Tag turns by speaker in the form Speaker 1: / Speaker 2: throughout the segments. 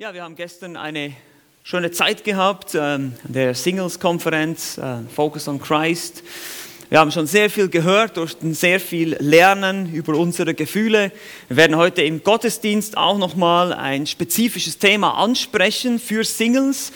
Speaker 1: Ja, wir haben gestern eine schöne Zeit gehabt, ähm, der Singles-Konferenz, äh, Focus on Christ. Wir haben schon sehr viel gehört, durften sehr viel lernen über unsere Gefühle. Wir werden heute im Gottesdienst auch nochmal ein spezifisches Thema ansprechen für Singles.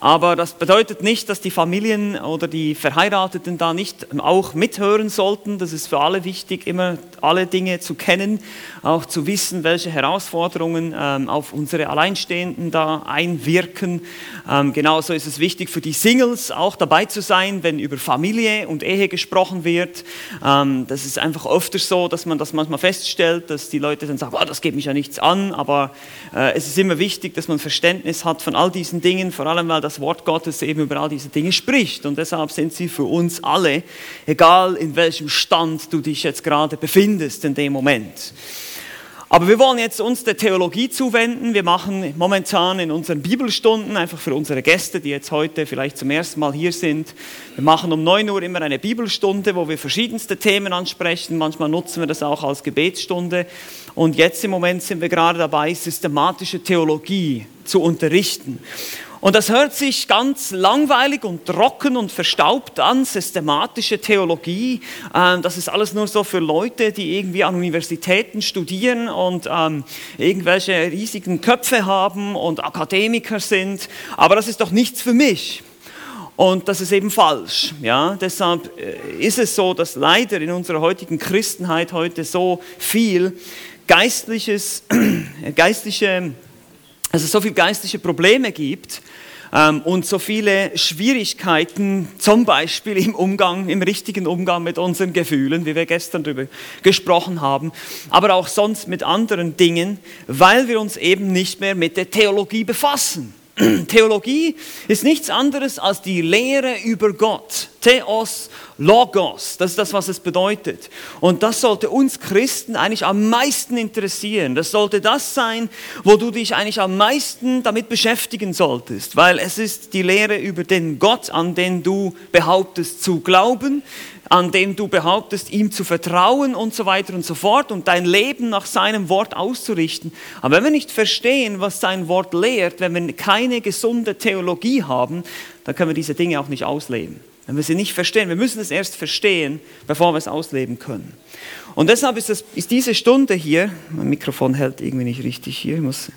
Speaker 1: Aber das bedeutet nicht, dass die Familien oder die Verheirateten da nicht auch mithören sollten. Das ist für alle wichtig, immer alle Dinge zu kennen, auch zu wissen, welche Herausforderungen ähm, auf unsere Alleinstehenden da einwirken. Ähm, genauso ist es wichtig für die Singles auch dabei zu sein, wenn über Familie und Ehe gesprochen gesprochen wird. Ähm, das ist einfach öfter so, dass man das manchmal feststellt, dass die Leute dann sagen, oh, das geht mich ja nichts an, aber äh, es ist immer wichtig, dass man Verständnis hat von all diesen Dingen, vor allem weil das Wort Gottes eben über all diese Dinge spricht und deshalb sind sie für uns alle, egal in welchem Stand du dich jetzt gerade befindest in dem Moment. Aber wir wollen jetzt uns der Theologie zuwenden. Wir machen momentan in unseren Bibelstunden, einfach für unsere Gäste, die jetzt heute vielleicht zum ersten Mal hier sind, wir machen um 9 Uhr immer eine Bibelstunde, wo wir verschiedenste Themen ansprechen. Manchmal nutzen wir das auch als Gebetsstunde. Und jetzt im Moment sind wir gerade dabei, systematische Theologie zu unterrichten. Und das hört sich ganz langweilig und trocken und verstaubt an, systematische Theologie. Ähm, das ist alles nur so für Leute, die irgendwie an Universitäten studieren und ähm, irgendwelche riesigen Köpfe haben und Akademiker sind. Aber das ist doch nichts für mich. Und das ist eben falsch. Ja? Deshalb äh, ist es so, dass leider in unserer heutigen Christenheit heute so viel geistliches, geistliche dass es so viele geistliche Probleme gibt ähm, und so viele Schwierigkeiten, zum Beispiel im Umgang, im richtigen Umgang mit unseren Gefühlen, wie wir gestern darüber gesprochen haben, aber auch sonst mit anderen Dingen, weil wir uns eben nicht mehr mit der Theologie befassen. Theologie ist nichts anderes als die Lehre über Gott. Theos, Logos, das ist das, was es bedeutet. Und das sollte uns Christen eigentlich am meisten interessieren. Das sollte das sein, wo du dich eigentlich am meisten damit beschäftigen solltest, weil es ist die Lehre über den Gott, an den du behauptest zu glauben, an dem du behauptest, ihm zu vertrauen und so weiter und so fort und dein Leben nach seinem Wort auszurichten. Aber wenn wir nicht verstehen, was sein Wort lehrt, wenn wir keine gesunde Theologie haben, dann können wir diese Dinge auch nicht ausleben. Wenn wir sie nicht verstehen, wir müssen es erst verstehen, bevor wir es ausleben können. Und deshalb ist, es, ist diese Stunde hier, mein Mikrofon hält irgendwie nicht richtig hier, ich muss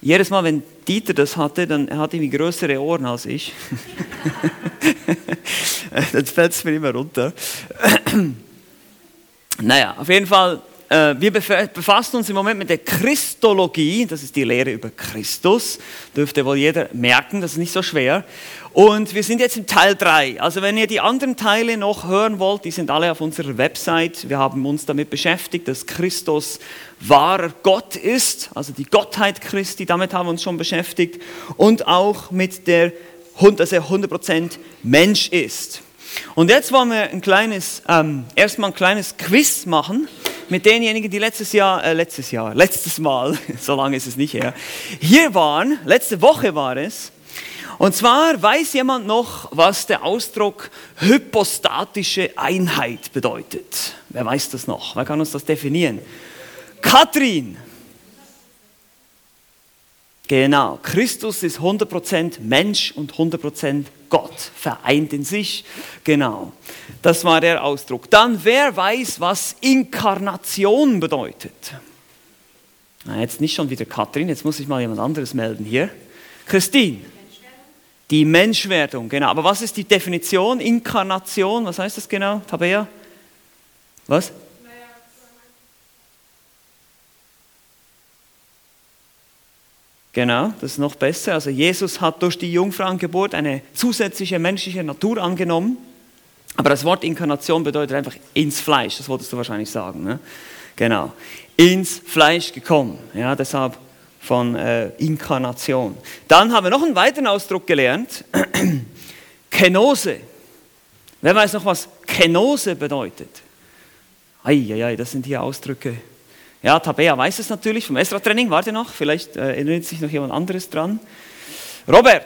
Speaker 1: jedes Mal, wenn Dieter das hatte, dann er hat irgendwie größere Ohren als ich. dann fällt es mir immer runter. naja, auf jeden Fall, äh, wir befassen uns im Moment mit der Christologie, das ist die Lehre über Christus. Dürfte wohl jeder merken, das ist nicht so schwer. Und wir sind jetzt im Teil 3. Also wenn ihr die anderen Teile noch hören wollt, die sind alle auf unserer Website. Wir haben uns damit beschäftigt, dass Christus wahrer Gott ist, also die Gottheit Christi, damit haben wir uns schon beschäftigt. Und auch mit der, dass er 100% Mensch ist. Und jetzt wollen wir ein kleines, ähm, erstmal ein kleines Quiz machen mit denjenigen, die letztes Jahr, äh, letztes Jahr, letztes Mal, so lange ist es nicht her, hier waren, letzte Woche war es, und zwar weiß jemand noch, was der Ausdruck hypostatische Einheit bedeutet. Wer weiß das noch? Wer kann uns das definieren? Katrin. Genau, Christus ist 100% Mensch und 100% Gott, vereint in sich. Genau, das war der Ausdruck. Dann, wer weiß, was Inkarnation bedeutet? Na, jetzt nicht schon wieder Katrin, jetzt muss ich mal jemand anderes melden hier. Christine. Die Menschwerdung, genau. Aber was ist die Definition? Inkarnation, was heißt das genau, Tabea? Was? Genau, das ist noch besser. Also Jesus hat durch die Jungfrauengeburt eine zusätzliche menschliche Natur angenommen. Aber das Wort Inkarnation bedeutet einfach ins Fleisch, das wolltest du wahrscheinlich sagen. Ne? Genau, ins Fleisch gekommen. Ja, deshalb von äh, Inkarnation. Dann haben wir noch einen weiteren Ausdruck gelernt. Kenose. Wer weiß noch, was Kenose bedeutet? Eieiei, das sind hier Ausdrücke. Ja, Tabea weiß es natürlich vom Esra-Training. Warte noch, vielleicht äh, erinnert sich noch jemand anderes dran. Robert.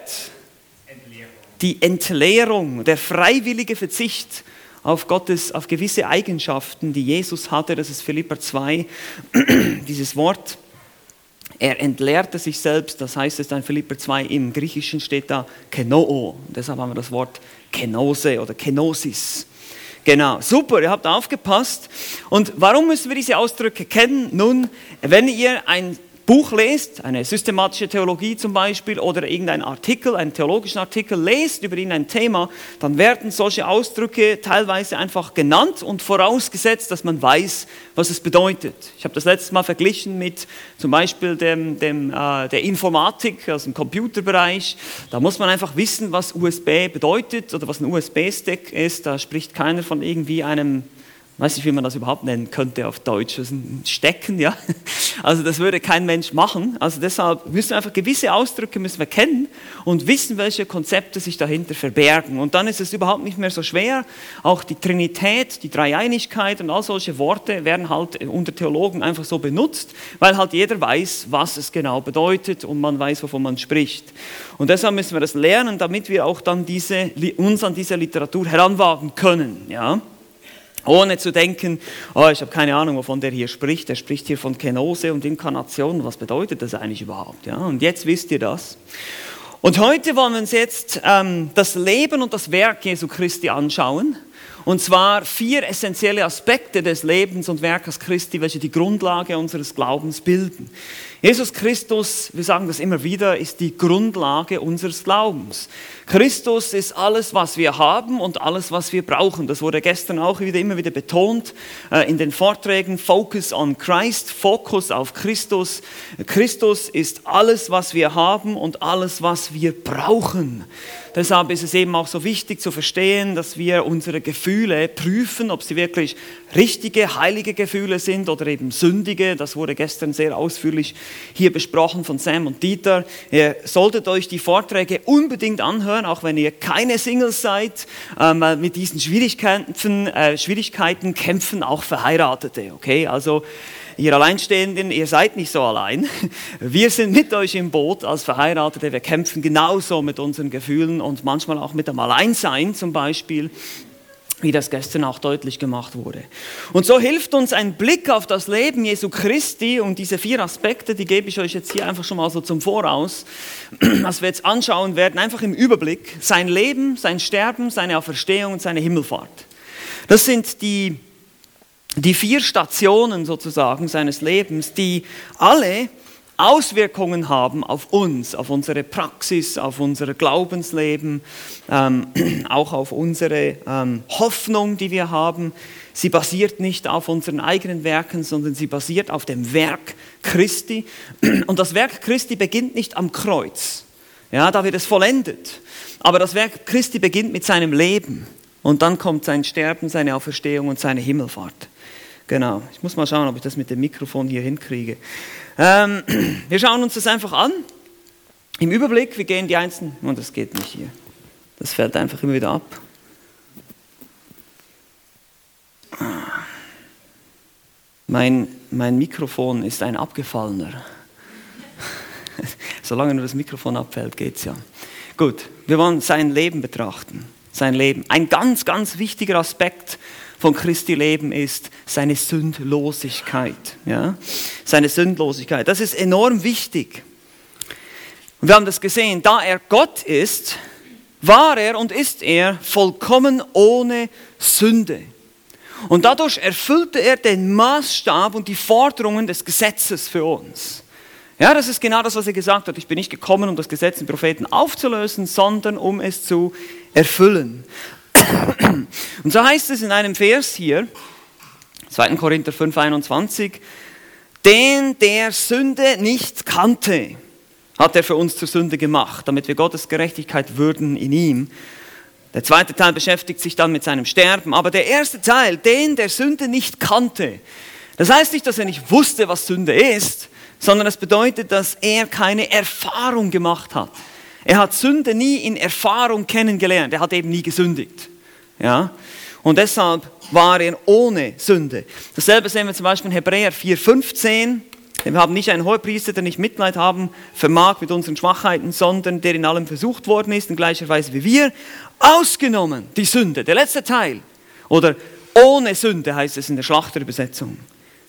Speaker 1: Entleerung. Die Entleerung, der freiwillige Verzicht auf Gottes, auf gewisse Eigenschaften, die Jesus hatte. Das ist Philippa 2, dieses Wort Er entleerte sich selbst, das heißt es in Philipper 2, im Griechischen steht da Kenoo. Deshalb haben wir das Wort Kenose oder Kenosis. Genau, super, ihr habt aufgepasst. Und warum müssen wir diese Ausdrücke kennen? Nun, wenn ihr ein Buch lest, eine systematische Theologie zum Beispiel oder irgendeinen Artikel, einen theologischen Artikel lest über irgendein Thema, dann werden solche Ausdrücke teilweise einfach genannt und vorausgesetzt, dass man weiß, was es bedeutet. Ich habe das letztes Mal verglichen mit zum Beispiel dem, dem, äh, der Informatik, also dem Computerbereich. Da muss man einfach wissen, was USB bedeutet oder was ein USB-Stick ist. Da spricht keiner von irgendwie einem weiß nicht, wie man das überhaupt nennen könnte auf Deutsch, das ist ein Stecken, ja. Also das würde kein Mensch machen. Also deshalb müssen wir einfach gewisse Ausdrücke müssen wir kennen und wissen, welche Konzepte sich dahinter verbergen. Und dann ist es überhaupt nicht mehr so schwer. Auch die Trinität, die Dreieinigkeit und all solche Worte werden halt unter Theologen einfach so benutzt, weil halt jeder weiß, was es genau bedeutet und man weiß, wovon man spricht. Und deshalb müssen wir das lernen, damit wir auch dann diese, uns an diese Literatur heranwagen können, ja. Ohne zu denken, oh, ich habe keine Ahnung, wovon der hier spricht. Er spricht hier von Kenose und Inkarnation. Was bedeutet das eigentlich überhaupt? Ja? Und jetzt wisst ihr das. Und heute wollen wir uns jetzt ähm, das Leben und das Werk Jesu Christi anschauen. Und zwar vier essentielle Aspekte des Lebens und Werkes Christi, welche die Grundlage unseres Glaubens bilden. Jesus Christus, wir sagen das immer wieder, ist die Grundlage unseres Glaubens. Christus ist alles, was wir haben und alles, was wir brauchen. Das wurde gestern auch wieder immer wieder betont äh, in den Vorträgen. Focus on Christ, Fokus auf Christus. Christus ist alles, was wir haben und alles, was wir brauchen. Deshalb ist es eben auch so wichtig zu verstehen, dass wir unsere Gefühle prüfen, ob sie wirklich richtige, heilige Gefühle sind oder eben sündige. Das wurde gestern sehr ausführlich hier besprochen von Sam und Dieter. Ihr solltet euch die Vorträge unbedingt anhören, auch wenn ihr keine Singles seid. Ähm, mit diesen Schwierigkeiten, äh, Schwierigkeiten kämpfen auch Verheiratete. Okay, also ihr Alleinstehenden, ihr seid nicht so allein. Wir sind mit euch im Boot als Verheiratete. Wir kämpfen genauso mit unseren Gefühlen und manchmal auch mit dem Alleinsein zum Beispiel wie das gestern auch deutlich gemacht wurde. Und so hilft uns ein Blick auf das Leben Jesu Christi und diese vier Aspekte, die gebe ich euch jetzt hier einfach schon mal so zum Voraus, was wir jetzt anschauen werden, einfach im Überblick. Sein Leben, sein Sterben, seine Auferstehung und seine Himmelfahrt. Das sind die die vier Stationen sozusagen seines Lebens, die alle Auswirkungen haben auf uns, auf unsere Praxis, auf unser Glaubensleben, ähm, auch auf unsere ähm, Hoffnung, die wir haben. Sie basiert nicht auf unseren eigenen Werken, sondern sie basiert auf dem Werk Christi. Und das Werk Christi beginnt nicht am Kreuz. Ja, da wird es vollendet. Aber das Werk Christi beginnt mit seinem Leben. Und dann kommt sein Sterben, seine Auferstehung und seine Himmelfahrt. Genau, ich muss mal schauen, ob ich das mit dem Mikrofon hier hinkriege. Ähm, wir schauen uns das einfach an. Im Überblick, wir gehen die einzelnen, und oh, das geht nicht hier. Das fällt einfach immer wieder ab. Mein, mein Mikrofon ist ein abgefallener. Solange nur das Mikrofon abfällt, geht es ja. Gut, wir wollen sein Leben betrachten. Sein Leben. Ein ganz, ganz wichtiger Aspekt von Christi Leben ist seine Sündlosigkeit. Ja? Seine Sündlosigkeit. Das ist enorm wichtig. Und wir haben das gesehen, da er Gott ist, war er und ist er vollkommen ohne Sünde. Und dadurch erfüllte er den Maßstab und die Forderungen des Gesetzes für uns. Ja, das ist genau das, was er gesagt hat. Ich bin nicht gekommen, um das Gesetz und Propheten aufzulösen, sondern um es zu erfüllen. Und so heißt es in einem Vers hier, 2. Korinther 5, 21, den der Sünde nicht kannte, hat er für uns zur Sünde gemacht, damit wir Gottes Gerechtigkeit würden in ihm. Der zweite Teil beschäftigt sich dann mit seinem Sterben, aber der erste Teil, den der Sünde nicht kannte, das heißt nicht, dass er nicht wusste, was Sünde ist, sondern es bedeutet, dass er keine Erfahrung gemacht hat. Er hat Sünde nie in Erfahrung kennengelernt, er hat eben nie gesündigt. Ja? Und deshalb war er ohne Sünde. Dasselbe sehen wir zum Beispiel in Hebräer 4,15. Wir haben nicht einen Hohepriester, der nicht Mitleid haben vermag mit unseren Schwachheiten, sondern der in allem versucht worden ist, in gleicher Weise wie wir, ausgenommen die Sünde, der letzte Teil. Oder ohne Sünde heißt es in der Schlachterübersetzung.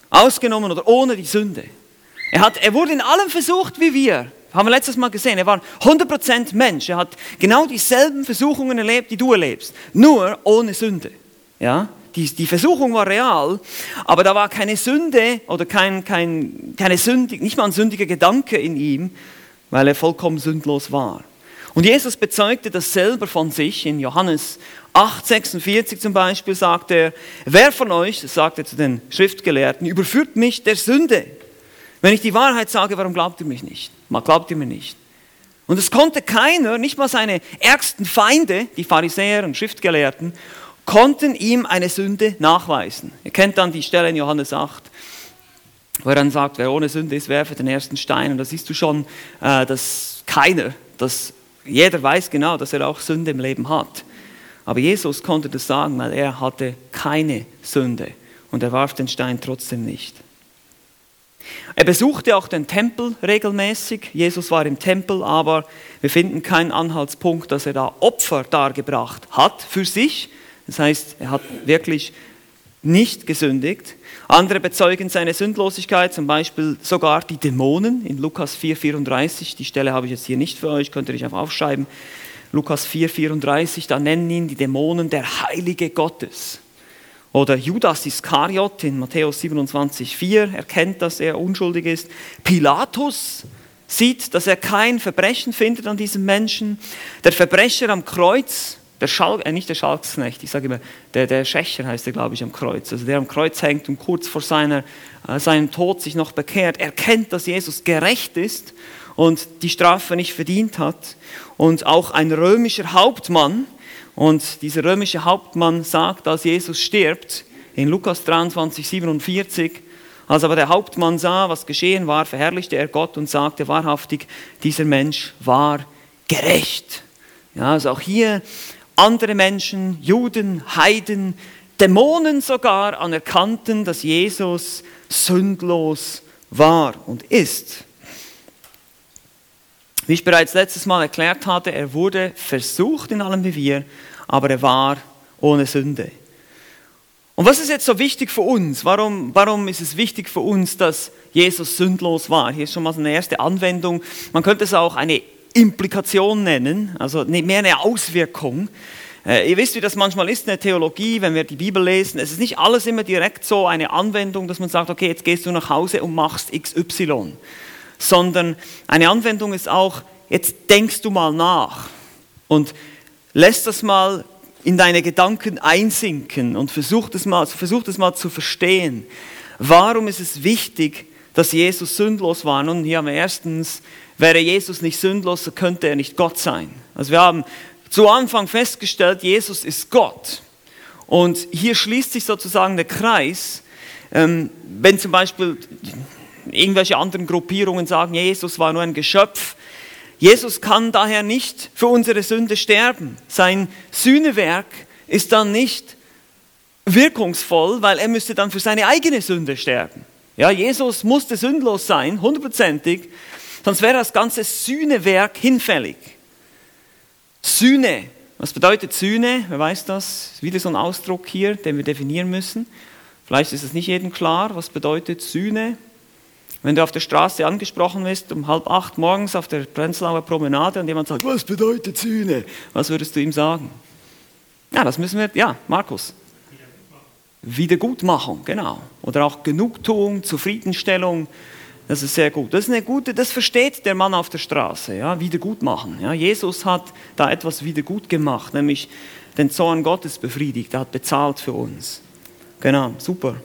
Speaker 1: Ausgenommen oder ohne die Sünde. Er, hat, er wurde in allem versucht wie wir. Haben wir letztes Mal gesehen. Er war 100% Mensch. Er hat genau dieselben Versuchungen erlebt, die du erlebst. Nur ohne Sünde. Ja? Die, die Versuchung war real, aber da war keine Sünde oder kein, kein, keine Sünde, nicht mal ein sündiger Gedanke in ihm, weil er vollkommen sündlos war. Und Jesus bezeugte das selber von sich. In Johannes 8, 46 zum Beispiel sagt er, wer von euch, das sagt er zu den Schriftgelehrten, überführt mich der Sünde? Wenn ich die Wahrheit sage, warum glaubt ihr mich nicht? Man glaubt ihr mir nicht. Und es konnte keiner, nicht mal seine ärgsten Feinde, die Pharisäer und Schriftgelehrten, konnten ihm eine Sünde nachweisen. Ihr kennt dann die Stelle in Johannes 8, wo er dann sagt, wer ohne Sünde ist, werfe den ersten Stein. Und da siehst du schon, äh, dass keiner, dass jeder weiß genau, dass er auch Sünde im Leben hat. Aber Jesus konnte das sagen, weil er hatte keine Sünde. Und er warf den Stein trotzdem nicht. Er besuchte auch den Tempel regelmäßig. Jesus war im Tempel, aber wir finden keinen Anhaltspunkt, dass er da Opfer dargebracht hat für sich. Das heißt, er hat wirklich nicht gesündigt. Andere bezeugen seine Sündlosigkeit, zum Beispiel sogar die Dämonen in Lukas 4,34. Die Stelle habe ich jetzt hier nicht für euch, könnt ihr euch einfach aufschreiben. Lukas 4,34, da nennen ihn die Dämonen der Heilige Gottes. Oder Judas Iskariot in Matthäus 27,4 erkennt, dass er unschuldig ist. Pilatus sieht, dass er kein Verbrechen findet an diesem Menschen. Der Verbrecher am Kreuz, der Schal, äh, nicht der Schalksknecht, ich sage immer, der, der Schächer heißt er, glaube ich, am Kreuz. Also der am Kreuz hängt und kurz vor seiner, äh, seinem Tod sich noch bekehrt, erkennt, dass Jesus gerecht ist und die Strafe nicht verdient hat. Und auch ein römischer Hauptmann, und dieser römische Hauptmann sagt, als Jesus stirbt, in Lukas 23, 47, als aber der Hauptmann sah, was geschehen war, verherrlichte er Gott und sagte wahrhaftig, dieser Mensch war gerecht. Ja, also auch hier andere Menschen, Juden, Heiden, Dämonen sogar anerkannten, dass Jesus sündlos war und ist. Wie ich bereits letztes Mal erklärt hatte, er wurde versucht in allem wie wir, aber er war ohne Sünde. Und was ist jetzt so wichtig für uns? Warum, warum ist es wichtig für uns, dass Jesus sündlos war? Hier ist schon mal eine erste Anwendung. Man könnte es auch eine Implikation nennen, also mehr eine Auswirkung. Äh, ihr wisst, wie das manchmal ist in der Theologie, wenn wir die Bibel lesen. Es ist nicht alles immer direkt so eine Anwendung, dass man sagt, okay, jetzt gehst du nach Hause und machst XY sondern eine Anwendung ist auch, jetzt denkst du mal nach und lässt das mal in deine Gedanken einsinken und versuch das mal, versuch das mal zu verstehen. Warum ist es wichtig, dass Jesus sündlos war? Nun, hier haben wir erstens, wäre Jesus nicht sündlos, so könnte er nicht Gott sein. Also wir haben zu Anfang festgestellt, Jesus ist Gott. Und hier schließt sich sozusagen der Kreis. Ähm, wenn zum Beispiel irgendwelche anderen Gruppierungen sagen, Jesus war nur ein Geschöpf. Jesus kann daher nicht für unsere Sünde sterben. Sein Sühnewerk ist dann nicht wirkungsvoll, weil er müsste dann für seine eigene Sünde sterben. Ja, Jesus musste sündlos sein, hundertprozentig, sonst wäre das ganze Sühnewerk hinfällig. Sühne, was bedeutet Sühne? Wer weiß das? Wieder so ein Ausdruck hier, den wir definieren müssen. Vielleicht ist es nicht jedem klar, was bedeutet Sühne. Wenn du auf der Straße angesprochen wirst, um halb acht morgens auf der Prenzlauer Promenade und jemand sagt, was bedeutet Sühne? Was würdest du ihm sagen? Ja, das müssen wir, ja, Markus. Wiedergutmachung, genau. Oder auch Genugtuung, Zufriedenstellung. Das ist sehr gut. Das ist eine gute, das versteht der Mann auf der Straße, ja, Wiedergutmachen. Ja, Jesus hat da etwas wiedergut gemacht, nämlich den Zorn Gottes befriedigt. Er hat bezahlt für uns. Genau, super.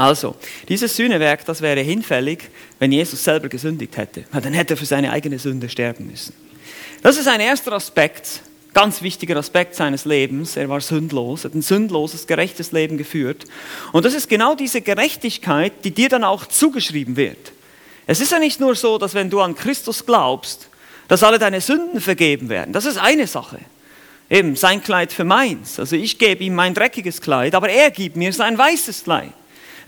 Speaker 1: Also, dieses Sühnewerk, das wäre hinfällig, wenn Jesus selber gesündigt hätte. Dann hätte er für seine eigene Sünde sterben müssen. Das ist ein erster Aspekt, ganz wichtiger Aspekt seines Lebens. Er war sündlos, hat ein sündloses, gerechtes Leben geführt. Und das ist genau diese Gerechtigkeit, die dir dann auch zugeschrieben wird. Es ist ja nicht nur so, dass wenn du an Christus glaubst, dass alle deine Sünden vergeben werden. Das ist eine Sache. Eben sein Kleid für meins. Also ich gebe ihm mein dreckiges Kleid, aber er gibt mir sein weißes Kleid.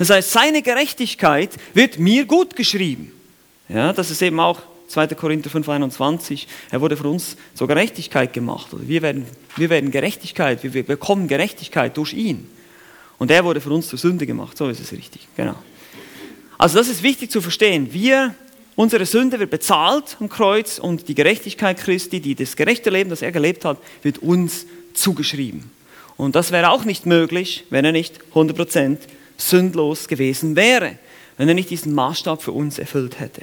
Speaker 1: Das heißt, seine Gerechtigkeit wird mir gut geschrieben. Ja, das ist eben auch 2. Korinther 5, 21. Er wurde für uns zur Gerechtigkeit gemacht. wir, werden, wir werden Gerechtigkeit, wir bekommen Gerechtigkeit durch ihn. Und er wurde für uns zur Sünde gemacht. So ist es richtig. Genau. Also das ist wichtig zu verstehen. Wir, unsere Sünde wird bezahlt am Kreuz und die Gerechtigkeit Christi, die das gerechte Leben, das er gelebt hat, wird uns zugeschrieben. Und das wäre auch nicht möglich, wenn er nicht 100% sündlos gewesen wäre, wenn er nicht diesen Maßstab für uns erfüllt hätte.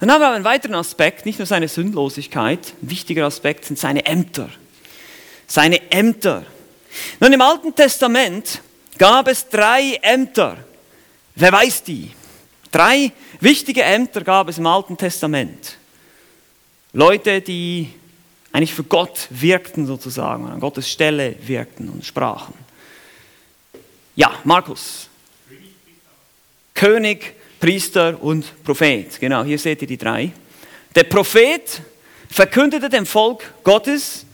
Speaker 1: Dann haben wir einen weiteren Aspekt, nicht nur seine Sündlosigkeit, ein wichtiger Aspekt sind seine Ämter. Seine Ämter. Nun, im Alten Testament gab es drei Ämter. Wer weiß die? Drei wichtige Ämter gab es im Alten Testament. Leute, die eigentlich für Gott wirkten sozusagen, an Gottes Stelle wirkten und sprachen. Ja, Markus. König, Priester und Prophet. Genau, hier seht ihr die drei. Der Prophet verkündete dem Volk Gottes,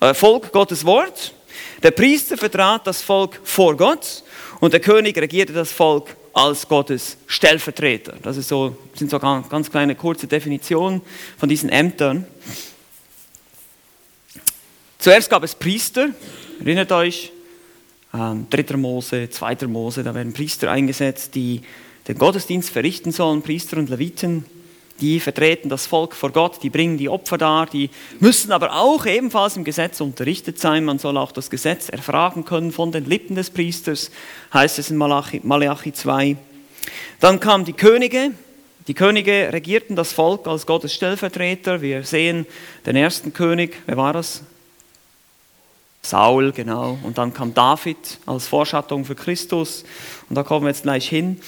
Speaker 1: äh, Volk Gottes Wort. Der Priester vertrat das Volk vor Gott und der König regierte das Volk als Gottes Stellvertreter. Das ist so, sind so ganz, kleine kurze Definitionen von diesen Ämtern. Zuerst gab es Priester, erinnert euch, ähm, dritter Mose, zweiter Mose, da werden Priester eingesetzt, die den Gottesdienst verrichten sollen, Priester und Leviten, die vertreten das Volk vor Gott, die bringen die Opfer dar, die müssen aber auch ebenfalls im Gesetz unterrichtet sein. Man soll auch das Gesetz erfragen können von den Lippen des Priesters, heißt es in Malachi, Malachi 2. Dann kamen die Könige. Die Könige regierten das Volk als Gottes Stellvertreter. Wir sehen den ersten König, wer war das? Saul, genau. Und dann kam David als Vorschattung für Christus. Und da kommen wir jetzt gleich hin.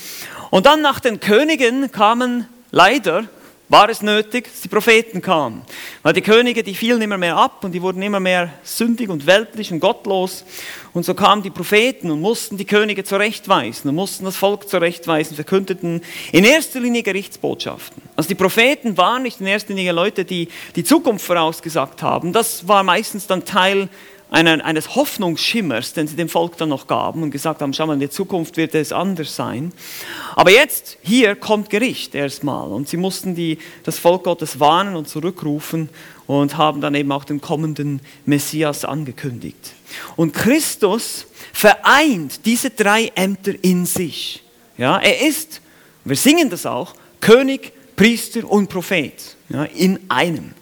Speaker 1: Und dann nach den Königen kamen leider, war es nötig, dass die Propheten kamen. Weil die Könige, die fielen immer mehr ab und die wurden immer mehr sündig und weltlich und gottlos. Und so kamen die Propheten und mussten die Könige zurechtweisen und mussten das Volk zurechtweisen, verkündeten in erster Linie Gerichtsbotschaften. Also die Propheten waren nicht in erster Linie Leute, die die Zukunft vorausgesagt haben. Das war meistens dann Teil eines Hoffnungsschimmers, den sie dem Volk dann noch gaben und gesagt haben, schau mal, in der Zukunft wird es anders sein. Aber jetzt, hier kommt Gericht erstmal und sie mussten die, das Volk Gottes warnen und zurückrufen und haben dann eben auch den kommenden Messias angekündigt. Und Christus vereint diese drei Ämter in sich. Ja, er ist, wir singen das auch, König, Priester und Prophet ja, in einem.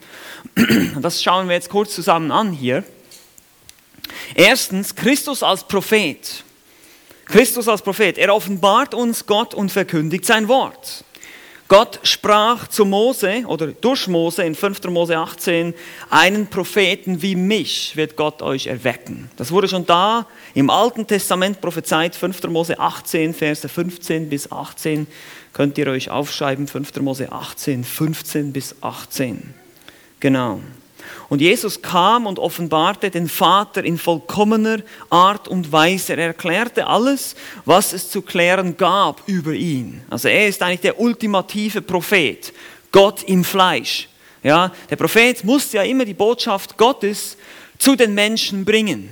Speaker 1: Das schauen wir jetzt kurz zusammen an hier. Erstens, Christus als Prophet. Christus als Prophet. Er offenbart uns Gott und verkündigt sein Wort. Gott sprach zu Mose oder durch Mose in 5. Mose 18, einen Propheten wie mich wird Gott euch erwecken. Das wurde schon da im Alten Testament prophezeit, 5. Mose 18, Verse 15 bis 18. Könnt ihr euch aufschreiben, 5. Mose 18, 15 bis 18. Genau. Und Jesus kam und offenbarte den Vater in vollkommener Art und Weise. Er erklärte alles, was es zu klären gab über ihn. Also er ist eigentlich der ultimative Prophet, Gott im Fleisch. Ja, der Prophet musste ja immer die Botschaft Gottes zu den Menschen bringen.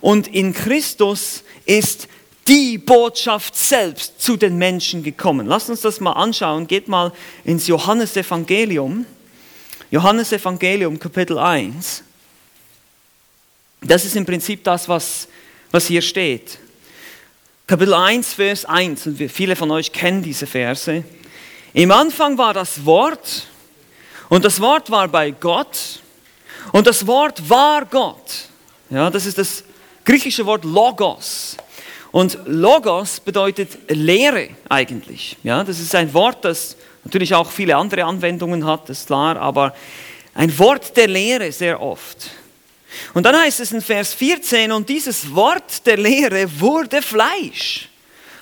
Speaker 1: Und in Christus ist die Botschaft selbst zu den Menschen gekommen. Lasst uns das mal anschauen. Geht mal ins Johannesevangelium. Johannes Evangelium Kapitel 1, das ist im Prinzip das, was, was hier steht. Kapitel 1, Vers 1, und viele von euch kennen diese Verse. Im Anfang war das Wort, und das Wort war bei Gott, und das Wort war Gott. Ja, das ist das griechische Wort Logos. Und Logos bedeutet Lehre eigentlich. Ja, das ist ein Wort, das natürlich auch viele andere Anwendungen hat, ist klar, aber ein Wort der Lehre sehr oft. Und dann heißt es in Vers 14, und dieses Wort der Lehre wurde Fleisch.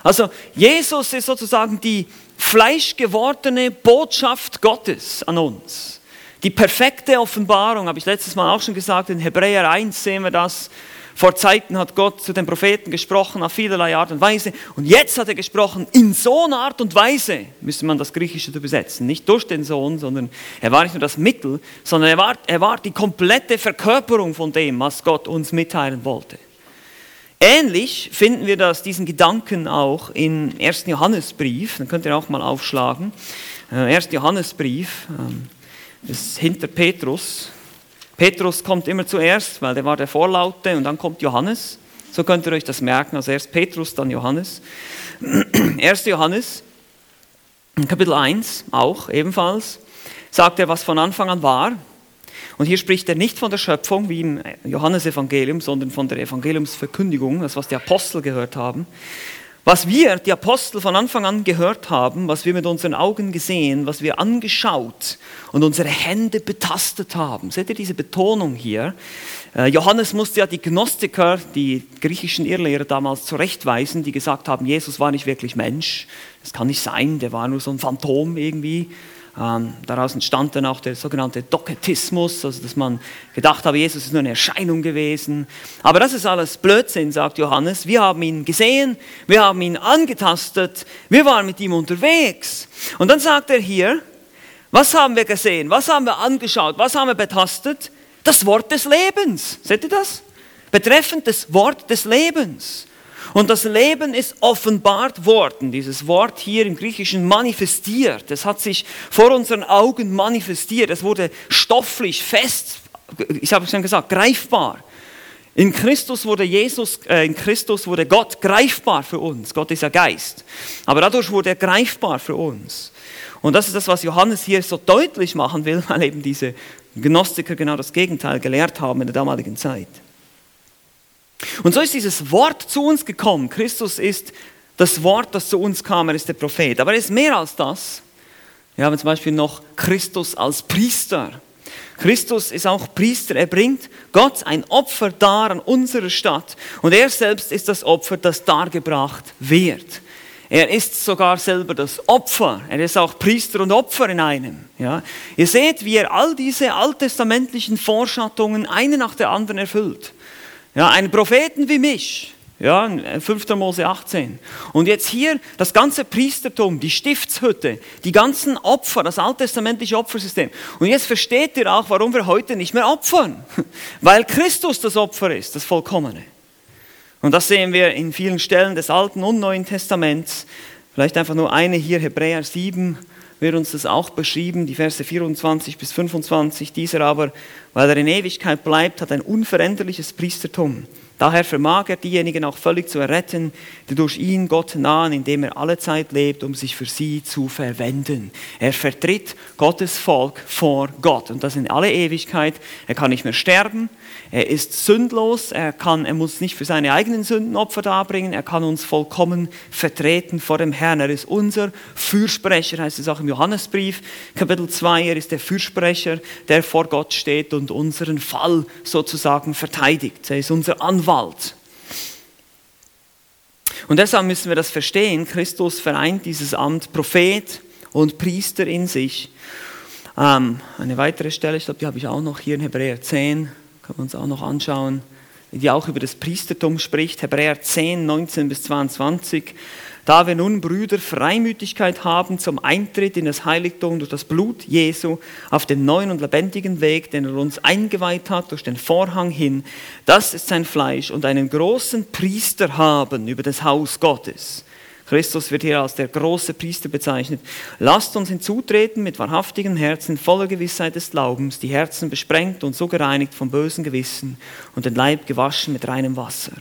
Speaker 1: Also Jesus ist sozusagen die fleischgewordene Botschaft Gottes an uns. Die perfekte Offenbarung, habe ich letztes Mal auch schon gesagt, in Hebräer 1 sehen wir das, vor Zeiten hat Gott zu den Propheten gesprochen auf vielerlei Art und Weise. Und jetzt hat er gesprochen in so einer Art und Weise, müsste man das Griechische übersetzen. Nicht durch den Sohn, sondern er war nicht nur das Mittel, sondern er war, er war die komplette Verkörperung von dem, was Gott uns mitteilen wollte. Ähnlich finden wir das, diesen Gedanken auch im 1. Johannesbrief. Dann könnt ihr auch mal aufschlagen. 1. Äh, Johannesbrief, ähm, ist hinter Petrus. Petrus kommt immer zuerst, weil der war der Vorlaute und dann kommt Johannes. So könnt ihr euch das merken. Also erst Petrus, dann Johannes. 1. Johannes, Kapitel 1 auch ebenfalls sagt er, was von Anfang an war. Und hier spricht er nicht von der Schöpfung wie im Johannesevangelium, sondern von der Evangeliumsverkündigung, das was die Apostel gehört haben. Was wir, die Apostel, von Anfang an gehört haben, was wir mit unseren Augen gesehen, was wir angeschaut und unsere Hände betastet haben. Seht ihr diese Betonung hier? Äh, Johannes musste ja die Gnostiker, die griechischen Irrlehrer damals zurechtweisen, die gesagt haben, Jesus war nicht wirklich Mensch. Das kann nicht sein, der war nur so ein Phantom irgendwie. Ähm, daraus entstand dann auch der sogenannte Doketismus, also dass man gedacht habe, Jesus ist nur eine Erscheinung gewesen. Aber das ist alles Blödsinn, sagt Johannes. Wir haben ihn gesehen, wir haben ihn angetastet, wir waren mit ihm unterwegs. Und dann sagt er hier, was haben wir gesehen, was haben wir angeschaut, was haben wir betastet? Das Wort des Lebens. Seht ihr das? Betreffend das Wort des Lebens. Und das Leben ist offenbart worden. Dieses Wort hier im Griechischen manifestiert. Es hat sich vor unseren Augen manifestiert. Es wurde stofflich fest, ich habe es schon gesagt, greifbar. In Christus wurde Jesus, äh, in Christus wurde Gott greifbar für uns. Gott ist ja Geist. Aber dadurch wurde er greifbar für uns. Und das ist das, was Johannes hier so deutlich machen will, weil eben diese Gnostiker genau das Gegenteil gelehrt haben in der damaligen Zeit. Und so ist dieses Wort zu uns gekommen. Christus ist das Wort, das zu uns kam, er ist der Prophet. Aber er ist mehr als das. Wir haben zum Beispiel noch Christus als Priester. Christus ist auch Priester. Er bringt Gott ein Opfer dar an unserer Stadt. Und er selbst ist das Opfer, das dargebracht wird. Er ist sogar selber das Opfer. Er ist auch Priester und Opfer in einem. Ja. Ihr seht, wie er all diese alttestamentlichen Vorschattungen eine nach der anderen erfüllt. Ja, einen Propheten wie mich. Ja, 5. Mose 18. Und jetzt hier das ganze Priestertum, die Stiftshütte, die ganzen Opfer, das alttestamentliche Opfersystem. Und jetzt versteht ihr auch, warum wir heute nicht mehr opfern. Weil Christus das Opfer ist, das Vollkommene. Und das sehen wir in vielen Stellen des Alten und Neuen Testaments. Vielleicht einfach nur eine hier, Hebräer 7, wird uns das auch beschrieben, die Verse 24 bis 25. Dieser aber, weil er in Ewigkeit bleibt, hat ein unveränderliches Priestertum. Daher vermag er diejenigen auch völlig zu erretten, die durch ihn Gott nahen, indem er alle Zeit lebt, um sich für sie zu verwenden. Er vertritt Gottes Volk vor Gott und das in alle Ewigkeit. Er kann nicht mehr sterben, er ist sündlos, er, kann, er muss nicht für seine eigenen Sünden Opfer darbringen, er kann uns vollkommen vertreten vor dem Herrn. Er ist unser Fürsprecher, heißt es auch im Johannesbrief, Kapitel 2. Er ist der Fürsprecher, der vor Gott steht und unseren Fall sozusagen verteidigt. Er ist unser Anwalt. Und deshalb müssen wir das verstehen. Christus vereint dieses Amt Prophet und Priester in sich. Ähm, eine weitere Stelle, ich glaube, die habe ich auch noch hier in Hebräer 10, können wir uns auch noch anschauen, die auch über das Priestertum spricht, Hebräer 10, 19 bis 22. Da wir nun, Brüder, Freimütigkeit haben zum Eintritt in das Heiligtum durch das Blut Jesu auf dem neuen und lebendigen Weg, den er uns eingeweiht hat durch den Vorhang hin, das ist sein Fleisch, und einen großen Priester haben über das Haus Gottes Christus wird hier als der große Priester bezeichnet. Lasst uns hinzutreten mit wahrhaftigen Herzen, voller Gewissheit des Glaubens, die Herzen besprengt und so gereinigt vom bösen Gewissen und den Leib gewaschen mit reinem Wasser.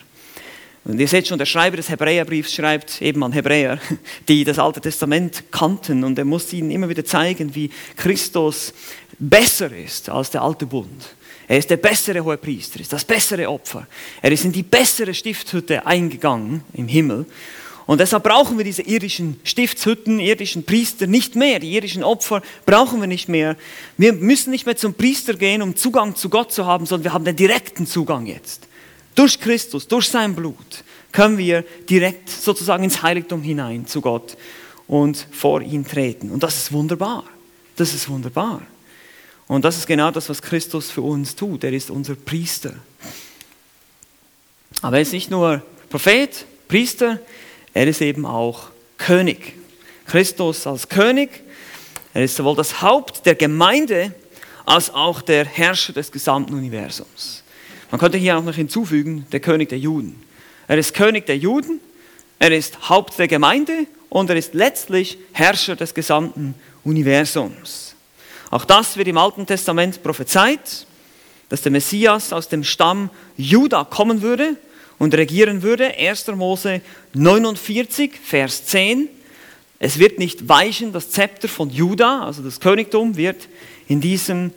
Speaker 1: Und ihr seht schon, der Schreiber des Hebräerbriefs schreibt eben an Hebräer, die das Alte Testament kannten. Und er muss ihnen immer wieder zeigen, wie Christus besser ist als der alte Bund. Er ist der bessere Hohepriester, ist das bessere Opfer. Er ist in die bessere Stiftshütte eingegangen im Himmel und deshalb brauchen wir diese irdischen Stiftshütten, irdischen Priester nicht mehr. Die irdischen Opfer brauchen wir nicht mehr. Wir müssen nicht mehr zum Priester gehen, um Zugang zu Gott zu haben, sondern wir haben den direkten Zugang jetzt. Durch Christus, durch sein Blut können wir direkt sozusagen ins Heiligtum hinein zu Gott und vor ihn treten. Und das ist wunderbar. Das ist wunderbar. Und das ist genau das, was Christus für uns tut. Er ist unser Priester. Aber er ist nicht nur Prophet, Priester, er ist eben auch König. Christus als König, er ist sowohl das Haupt der Gemeinde als auch der Herrscher des gesamten Universums. Man könnte hier auch noch hinzufügen, der König der Juden. Er ist König der Juden, er ist Haupt der Gemeinde und er ist letztlich Herrscher des gesamten Universums. Auch das wird im Alten Testament prophezeit, dass der Messias aus dem Stamm Juda kommen würde und regieren würde. 1. Mose 49, Vers 10. Es wird nicht weichen, das Zepter von Juda, also das Königtum wird in diesem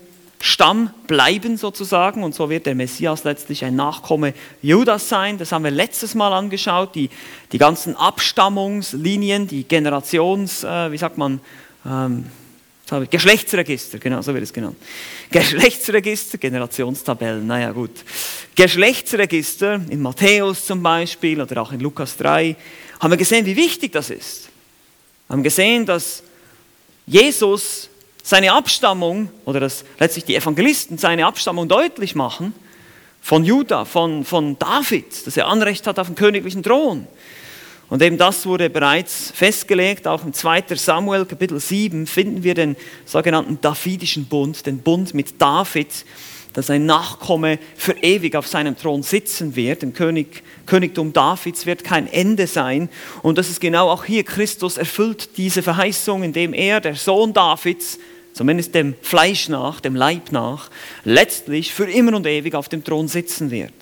Speaker 1: Stamm bleiben sozusagen und so wird der Messias letztlich ein Nachkomme Judas sein. Das haben wir letztes Mal angeschaut, die, die ganzen Abstammungslinien, die Generations, äh, wie sagt man, ähm, Geschlechtsregister, genau, so wird es genannt. Geschlechtsregister, Generationstabellen, naja gut. Geschlechtsregister in Matthäus zum Beispiel oder auch in Lukas 3 haben wir gesehen, wie wichtig das ist. Wir haben gesehen, dass Jesus seine Abstammung oder dass letztlich die Evangelisten seine Abstammung deutlich machen von Judah, von, von David, dass er Anrecht hat auf den königlichen Thron. Und eben das wurde bereits festgelegt, auch im 2. Samuel Kapitel 7 finden wir den sogenannten Davidischen Bund, den Bund mit David, dass ein Nachkomme für ewig auf seinem Thron sitzen wird. Im König, Königtum Davids wird kein Ende sein. Und das ist genau auch hier, Christus erfüllt diese Verheißung, indem er, der Sohn Davids, zumindest dem Fleisch nach, dem Leib nach, letztlich für immer und ewig auf dem Thron sitzen wird.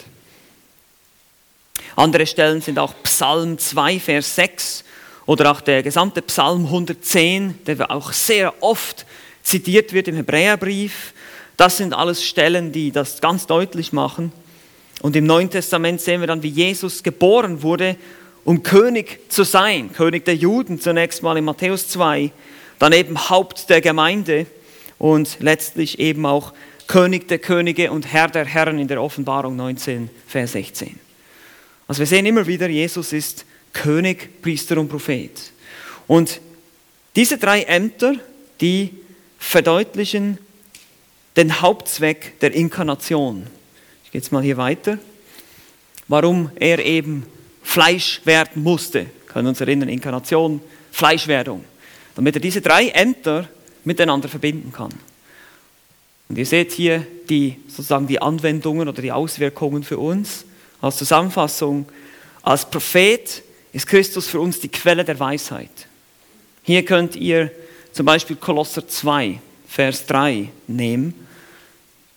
Speaker 1: Andere Stellen sind auch Psalm 2, Vers 6 oder auch der gesamte Psalm 110, der auch sehr oft zitiert wird im Hebräerbrief. Das sind alles Stellen, die das ganz deutlich machen. Und im Neuen Testament sehen wir dann, wie Jesus geboren wurde, um König zu sein. König der Juden zunächst mal in Matthäus 2, dann eben Haupt der Gemeinde und letztlich eben auch König der Könige und Herr der Herren in der Offenbarung 19, Vers 16. Also wir sehen immer wieder, Jesus ist König, Priester und Prophet. Und diese drei Ämter, die verdeutlichen den Hauptzweck der Inkarnation. Ich gehe jetzt mal hier weiter. Warum er eben Fleisch werden musste. Können wir uns erinnern, Inkarnation, Fleischwerdung damit er diese drei Ämter miteinander verbinden kann. Und ihr seht hier die, sozusagen die Anwendungen oder die Auswirkungen für uns. Als Zusammenfassung, als Prophet ist Christus für uns die Quelle der Weisheit. Hier könnt ihr zum Beispiel Kolosser 2, Vers 3 nehmen.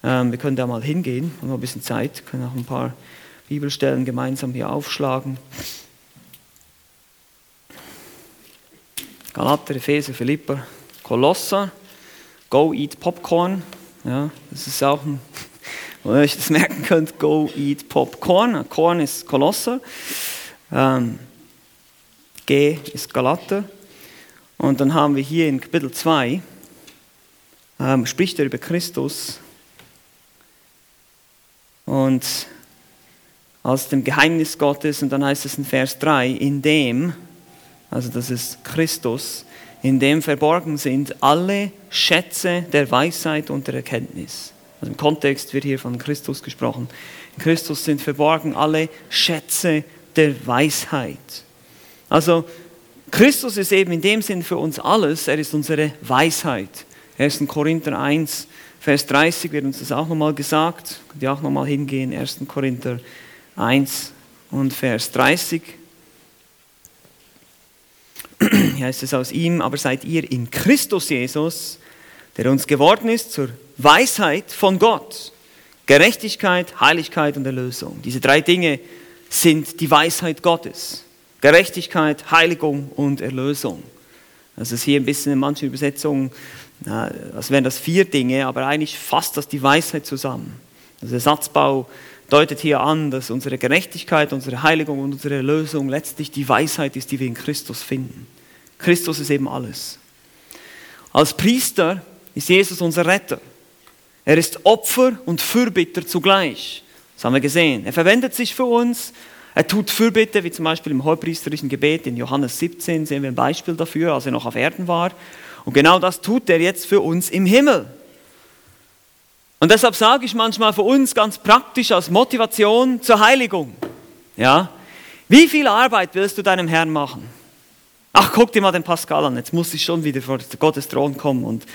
Speaker 1: Ähm, wir können da mal hingehen, haben noch ein bisschen Zeit, können auch ein paar Bibelstellen gemeinsam hier aufschlagen. Galater, Epheser, Philipper, Kolosser, Go Eat Popcorn. Ja, das ist auch ein, wo ihr euch das merken könnt, Go Eat Popcorn. Korn ist Kolosser. Ähm, G ist Galater. Und dann haben wir hier in Kapitel 2, ähm, spricht er über Christus und als dem Geheimnis Gottes, und dann heißt es in Vers 3, in dem also das ist Christus, in dem verborgen sind alle Schätze der Weisheit und der Erkenntnis. Also im Kontext wird hier von Christus gesprochen. In Christus sind verborgen alle Schätze der Weisheit. Also Christus ist eben in dem Sinn für uns alles, er ist unsere Weisheit. 1. Korinther 1, Vers 30 wird uns das auch nochmal gesagt. Könnt ihr auch nochmal hingehen, 1. Korinther 1 und Vers 30. Hier heißt es aus ihm, aber seid ihr in Christus Jesus, der uns geworden ist zur Weisheit von Gott. Gerechtigkeit, Heiligkeit und Erlösung. Diese drei Dinge sind die Weisheit Gottes. Gerechtigkeit, Heiligung und Erlösung. Das ist hier ein bisschen in manchen Übersetzungen, als wären das vier Dinge, aber eigentlich fasst das die Weisheit zusammen. Also der Satzbau deutet hier an, dass unsere Gerechtigkeit, unsere Heiligung und unsere Erlösung letztlich die Weisheit ist, die wir in Christus finden. Christus ist eben alles. Als Priester ist Jesus unser Retter. Er ist Opfer und Fürbitter zugleich. Das haben wir gesehen. Er verwendet sich für uns. Er tut Fürbitte, wie zum Beispiel im hohepriesterlichen Gebet in Johannes 17 sehen wir ein Beispiel dafür, als er noch auf Erden war. Und genau das tut er jetzt für uns im Himmel. Und deshalb sage ich manchmal für uns ganz praktisch als Motivation zur Heiligung. Ja? Wie viel Arbeit willst du deinem Herrn machen? Ach, guck dir mal den Pascal an, jetzt muss ich schon wieder vor Gottes Thron kommen und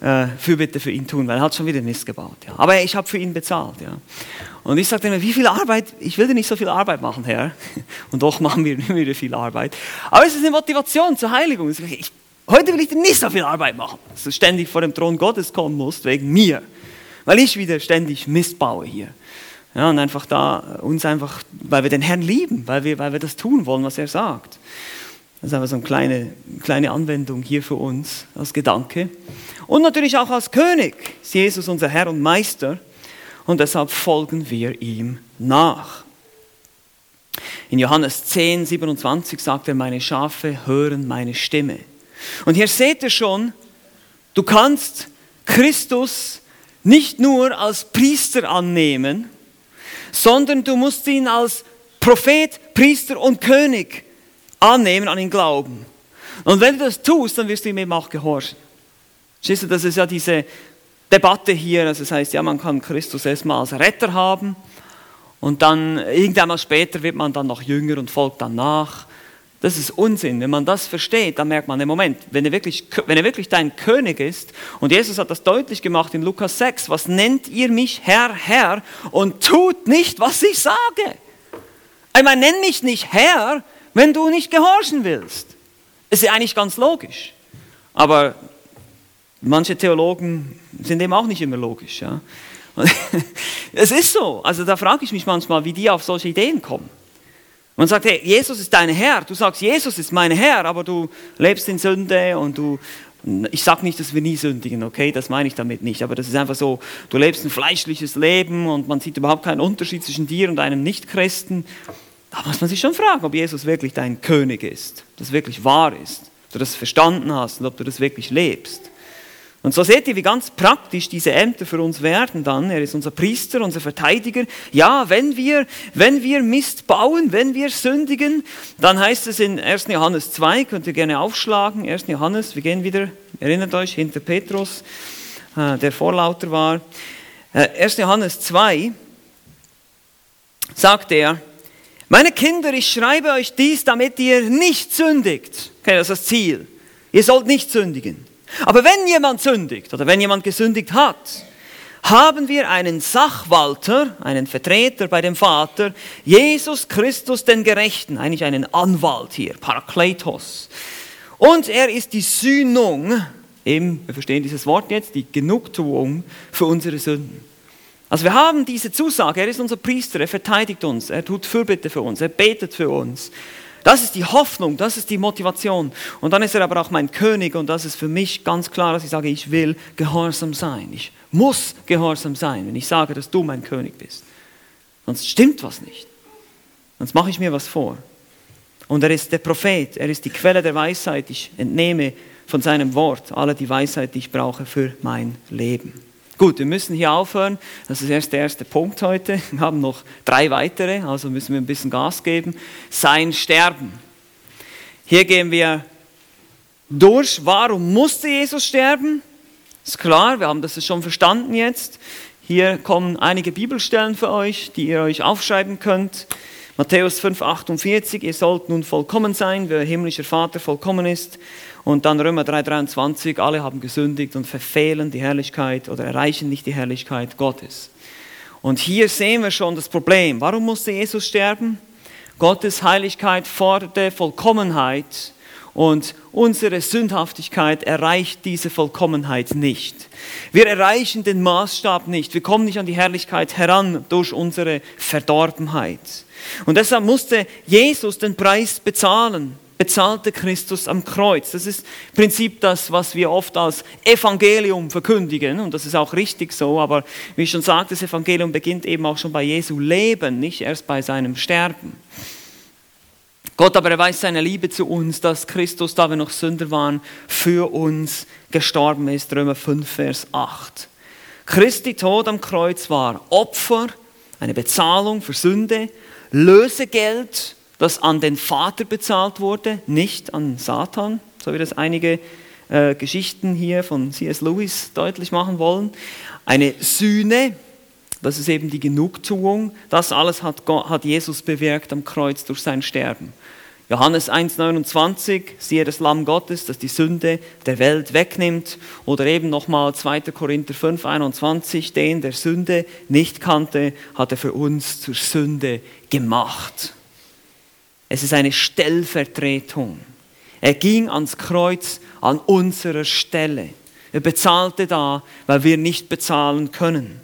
Speaker 1: äh, Fürbitte für ihn tun, weil er hat schon wieder Mist gebaut. Ja. Aber ich habe für ihn bezahlt. Ja. Und ich sagte mir, wie viel Arbeit, ich will dir nicht so viel Arbeit machen, Herr. Und doch machen wir immer wieder viel Arbeit. Aber es ist eine Motivation zur Heiligung. Ich, heute will ich dir nicht so viel Arbeit machen, dass du ständig vor dem Thron Gottes kommen musst, wegen mir weil ich wieder ständig Mist baue hier. Ja, und einfach da uns einfach, weil wir den Herrn lieben, weil wir, weil wir das tun wollen, was er sagt. Das ist aber so eine kleine, kleine Anwendung hier für uns als Gedanke. Und natürlich auch als König ist Jesus unser Herr und Meister und deshalb folgen wir ihm nach. In Johannes 10, 27 sagt er, meine Schafe hören meine Stimme. Und hier seht ihr schon, du kannst Christus nicht nur als Priester annehmen, sondern du musst ihn als Prophet, Priester und König annehmen, an ihn glauben. Und wenn du das tust, dann wirst du ihm eben auch gehorchen. Siehst du, das ist ja diese Debatte hier, also das heißt, ja, man kann Christus erstmal als Retter haben und dann irgendwann mal später wird man dann noch jünger und folgt dann nach. Das ist Unsinn. Wenn man das versteht, dann merkt man, im Moment, wenn er, wirklich, wenn er wirklich dein König ist, und Jesus hat das deutlich gemacht in Lukas 6, was nennt ihr mich Herr, Herr und tut nicht, was ich sage? Meine, nenn mich nicht Herr, wenn du nicht gehorchen willst. Ist ja eigentlich ganz logisch. Aber manche Theologen sind eben auch nicht immer logisch. Ja? es ist so. Also da frage ich mich manchmal, wie die auf solche Ideen kommen. Man sagt, hey, Jesus ist dein Herr. Du sagst, Jesus ist mein Herr, aber du lebst in Sünde und du, ich sage nicht, dass wir nie sündigen, okay, das meine ich damit nicht, aber das ist einfach so, du lebst ein fleischliches Leben und man sieht überhaupt keinen Unterschied zwischen dir und einem Nichtchristen. Da muss man sich schon fragen, ob Jesus wirklich dein König ist, das wirklich wahr ist, ob du das verstanden hast und ob du das wirklich lebst. Und so seht ihr, wie ganz praktisch diese Ämter für uns werden dann. Er ist unser Priester, unser Verteidiger. Ja, wenn wir, wenn wir Mist bauen, wenn wir sündigen, dann heißt es in 1. Johannes 2, könnt ihr gerne aufschlagen, 1. Johannes, wir gehen wieder, erinnert euch, hinter Petrus, äh, der vorlauter war. 1. Äh, Johannes 2 sagt er, meine Kinder, ich schreibe euch dies, damit ihr nicht sündigt. Okay, das ist das Ziel. Ihr sollt nicht sündigen. Aber wenn jemand sündigt oder wenn jemand gesündigt hat, haben wir einen Sachwalter, einen Vertreter bei dem Vater, Jesus Christus den Gerechten, eigentlich einen Anwalt hier, Parakletos. Und er ist die Sühnung, eben, wir verstehen dieses Wort jetzt, die Genugtuung für unsere Sünden. Also wir haben diese Zusage, er ist unser Priester, er verteidigt uns, er tut Fürbitte für uns, er betet für uns. Das ist die Hoffnung, das ist die Motivation. Und dann ist er aber auch mein König und das ist für mich ganz klar, dass ich sage, ich will gehorsam sein. Ich muss gehorsam sein, wenn ich sage, dass du mein König bist. Sonst stimmt was nicht. Sonst mache ich mir was vor. Und er ist der Prophet, er ist die Quelle der Weisheit. Ich entnehme von seinem Wort alle die Weisheit, die ich brauche für mein Leben. Gut, wir müssen hier aufhören. Das ist erst der erste Punkt heute. Wir haben noch drei weitere, also müssen wir ein bisschen Gas geben. Sein Sterben. Hier gehen wir durch. Warum musste Jesus sterben? Ist klar, wir haben das schon verstanden jetzt. Hier kommen einige Bibelstellen für euch, die ihr euch aufschreiben könnt. Matthäus 5, 48, ihr sollt nun vollkommen sein, wie euer himmlischer Vater vollkommen ist. Und dann Römer 3,23, alle haben gesündigt und verfehlen die Herrlichkeit oder erreichen nicht die Herrlichkeit Gottes. Und hier sehen wir schon das Problem. Warum musste Jesus sterben? Gottes Heiligkeit forderte Vollkommenheit und unsere Sündhaftigkeit erreicht diese Vollkommenheit nicht. Wir erreichen den Maßstab nicht. Wir kommen nicht an die Herrlichkeit heran durch unsere Verdorbenheit. Und deshalb musste Jesus den Preis bezahlen bezahlte Christus am Kreuz. Das ist im Prinzip das, was wir oft als Evangelium verkündigen und das ist auch richtig so, aber wie ich schon sagte, das Evangelium beginnt eben auch schon bei Jesu Leben, nicht erst bei seinem Sterben. Gott aber erweist seine Liebe zu uns, dass Christus, da wir noch Sünder waren, für uns gestorben ist. Römer 5, Vers 8. Christi Tod am Kreuz war Opfer, eine Bezahlung für Sünde, Lösegeld das an den Vater bezahlt wurde, nicht an Satan, so wie das einige äh, Geschichten hier von C.S. Lewis deutlich machen wollen. Eine Sühne, das ist eben die Genugtuung, das alles hat, Gott, hat Jesus bewirkt am Kreuz durch sein Sterben. Johannes 1,29, siehe das Lamm Gottes, das die Sünde der Welt wegnimmt. Oder eben nochmal 2. Korinther 5,21, den der Sünde nicht kannte, hat er für uns zur Sünde gemacht. Es ist eine Stellvertretung. Er ging ans Kreuz an unserer Stelle. Er bezahlte da, weil wir nicht bezahlen können.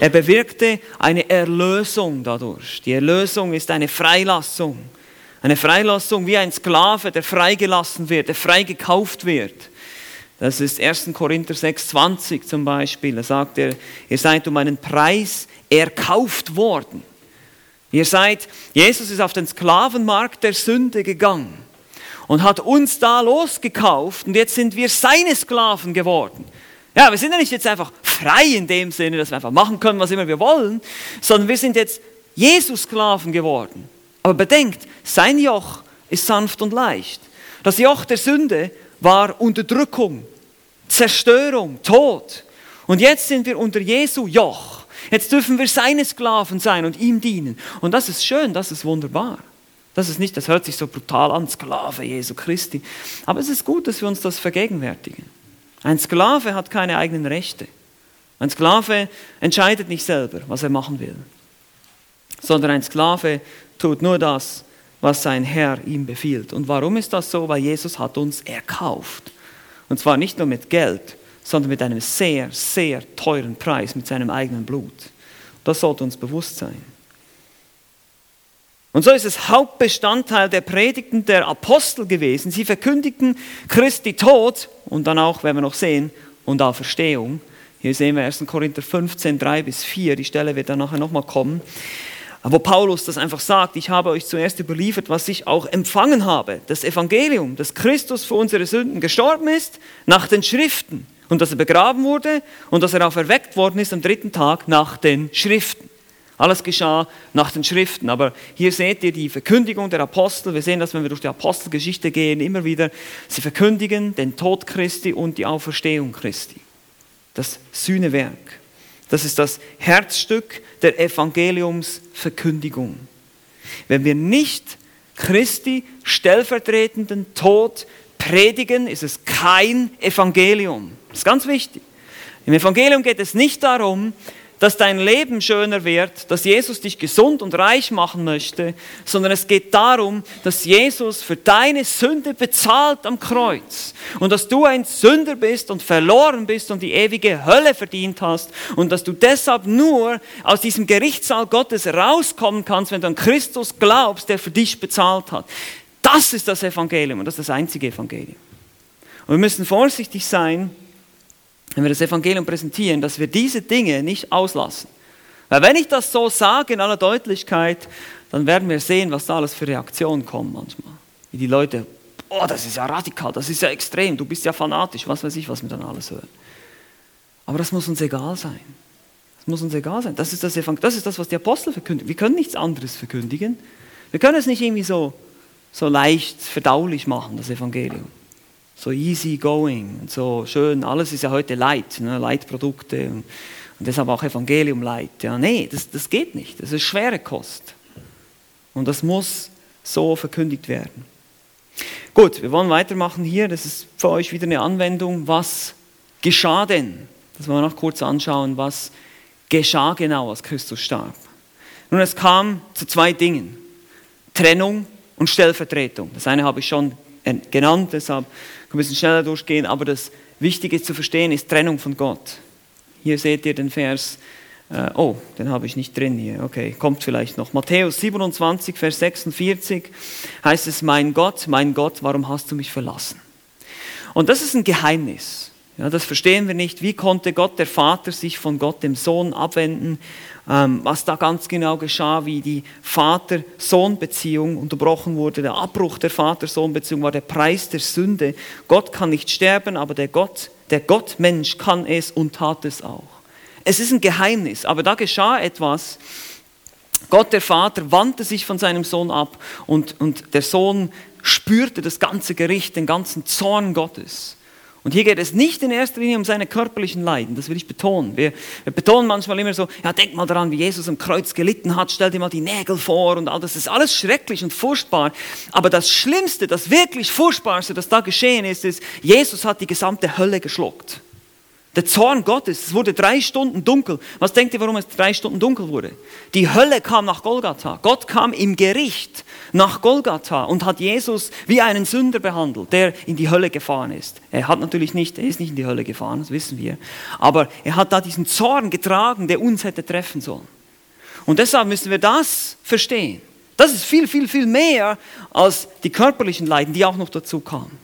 Speaker 1: Er bewirkte eine Erlösung dadurch. Die Erlösung ist eine Freilassung, Eine Freilassung wie ein Sklave, der freigelassen wird, der freigekauft wird. Das ist 1. Korinther 6,20 zum Beispiel. Da sagt er, ihr seid um einen Preis erkauft worden. Ihr seid, Jesus ist auf den Sklavenmarkt der Sünde gegangen und hat uns da losgekauft und jetzt sind wir seine Sklaven geworden. Ja, wir sind ja nicht jetzt einfach frei in dem Sinne, dass wir einfach machen können, was immer wir wollen, sondern wir sind jetzt Jesus-Sklaven geworden. Aber bedenkt, sein Joch ist sanft und leicht. Das Joch der Sünde war Unterdrückung, Zerstörung, Tod. Und jetzt sind wir unter Jesu Joch. Jetzt dürfen wir seine Sklaven sein und ihm dienen. Und das ist schön, das ist wunderbar. Das ist nicht, das hört sich so brutal an, Sklave Jesu Christi. Aber es ist gut, dass wir uns das vergegenwärtigen. Ein Sklave hat keine eigenen Rechte. Ein Sklave entscheidet nicht selber, was er machen will, sondern ein Sklave tut nur das, was sein Herr ihm befiehlt. Und warum ist das so? Weil Jesus hat uns erkauft. Und zwar nicht nur mit Geld, sondern mit einem sehr, sehr teuren Preis, mit seinem eigenen Blut. Das sollte uns bewusst sein. Und so ist es Hauptbestandteil der Predigten der Apostel gewesen. Sie verkündigten Christi Tod und dann auch, werden wir noch sehen, und Auferstehung. Hier sehen wir 1. Korinther 15, 3 bis 4, die Stelle wird dann nachher nochmal kommen. Wo Paulus das einfach sagt, ich habe euch zuerst überliefert, was ich auch empfangen habe, das Evangelium, dass Christus für unsere Sünden gestorben ist, nach den Schriften, und dass er begraben wurde und dass er auch erweckt worden ist am dritten Tag nach den Schriften. Alles geschah nach den Schriften. Aber hier seht ihr die Verkündigung der Apostel. Wir sehen das, wenn wir durch die Apostelgeschichte gehen, immer wieder. Sie verkündigen den Tod Christi und die Auferstehung Christi. Das Sühnewerk. Das ist das Herzstück der Evangeliumsverkündigung. Wenn wir nicht Christi stellvertretenden Tod predigen, ist es kein Evangelium. Das ist ganz wichtig. Im Evangelium geht es nicht darum, dass dein Leben schöner wird, dass Jesus dich gesund und reich machen möchte, sondern es geht darum, dass Jesus für deine Sünde bezahlt am Kreuz und dass du ein Sünder bist und verloren bist und die ewige Hölle verdient hast und dass du deshalb nur aus diesem Gerichtssaal Gottes rauskommen kannst, wenn du an Christus glaubst, der für dich bezahlt hat. Das ist das Evangelium und das ist das einzige Evangelium. Und wir müssen vorsichtig sein, wenn wir das Evangelium präsentieren, dass wir diese Dinge nicht auslassen. Weil wenn ich das so sage in aller Deutlichkeit, dann werden wir sehen, was da alles für Reaktionen kommen manchmal. Wie die Leute, oh, das ist ja radikal, das ist ja extrem, du bist ja fanatisch, was weiß ich, was wir dann alles hören. Aber das muss uns egal sein. Das muss uns egal sein. Das ist das, Evangelium, das, ist das was die Apostel verkündigen. Wir können nichts anderes verkündigen. Wir können es nicht irgendwie so, so leicht verdaulich machen, das Evangelium so easy going und so schön. Alles ist ja heute Light, ne? Leitprodukte und, und deshalb auch Evangelium Light. Ja, nee, das, das geht nicht. Das ist schwere Kost. Und das muss so verkündigt werden. Gut, wir wollen weitermachen hier. Das ist für euch wieder eine Anwendung. Was geschah denn? Das wollen wir noch kurz anschauen. Was geschah genau, als Christus starb? Nun, es kam zu zwei Dingen. Trennung und Stellvertretung. Das eine habe ich schon genannt, deshalb ein bisschen schneller durchgehen, aber das Wichtige zu verstehen ist Trennung von Gott. Hier seht ihr den Vers, äh, oh, den habe ich nicht drin hier, okay, kommt vielleicht noch. Matthäus 27, Vers 46 heißt es, mein Gott, mein Gott, warum hast du mich verlassen? Und das ist ein Geheimnis. Ja, das verstehen wir nicht. Wie konnte Gott, der Vater, sich von Gott, dem Sohn, abwenden? Ähm, was da ganz genau geschah, wie die Vater-Sohn-Beziehung unterbrochen wurde. Der Abbruch der Vater-Sohn-Beziehung war der Preis der Sünde. Gott kann nicht sterben, aber der Gott, der Gottmensch kann es und tat es auch. Es ist ein Geheimnis, aber da geschah etwas. Gott, der Vater, wandte sich von seinem Sohn ab und, und der Sohn spürte das ganze Gericht, den ganzen Zorn Gottes. Und hier geht es nicht in erster Linie um seine körperlichen Leiden, das will ich betonen. Wir, wir, betonen manchmal immer so, ja, denk mal daran, wie Jesus am Kreuz gelitten hat, stell dir mal die Nägel vor und all das. Das ist alles schrecklich und furchtbar. Aber das Schlimmste, das wirklich Furchtbarste, das da geschehen ist, ist, Jesus hat die gesamte Hölle geschluckt. Der Zorn Gottes, es wurde drei Stunden dunkel. Was denkt ihr, warum es drei Stunden dunkel wurde? Die Hölle kam nach Golgatha. Gott kam im Gericht nach Golgatha und hat Jesus wie einen Sünder behandelt, der in die Hölle gefahren ist. Er hat natürlich nicht, er ist nicht in die Hölle gefahren, das wissen wir. Aber er hat da diesen Zorn getragen, der uns hätte treffen sollen. Und deshalb müssen wir das verstehen. Das ist viel, viel, viel mehr als die körperlichen Leiden, die auch noch dazu kamen.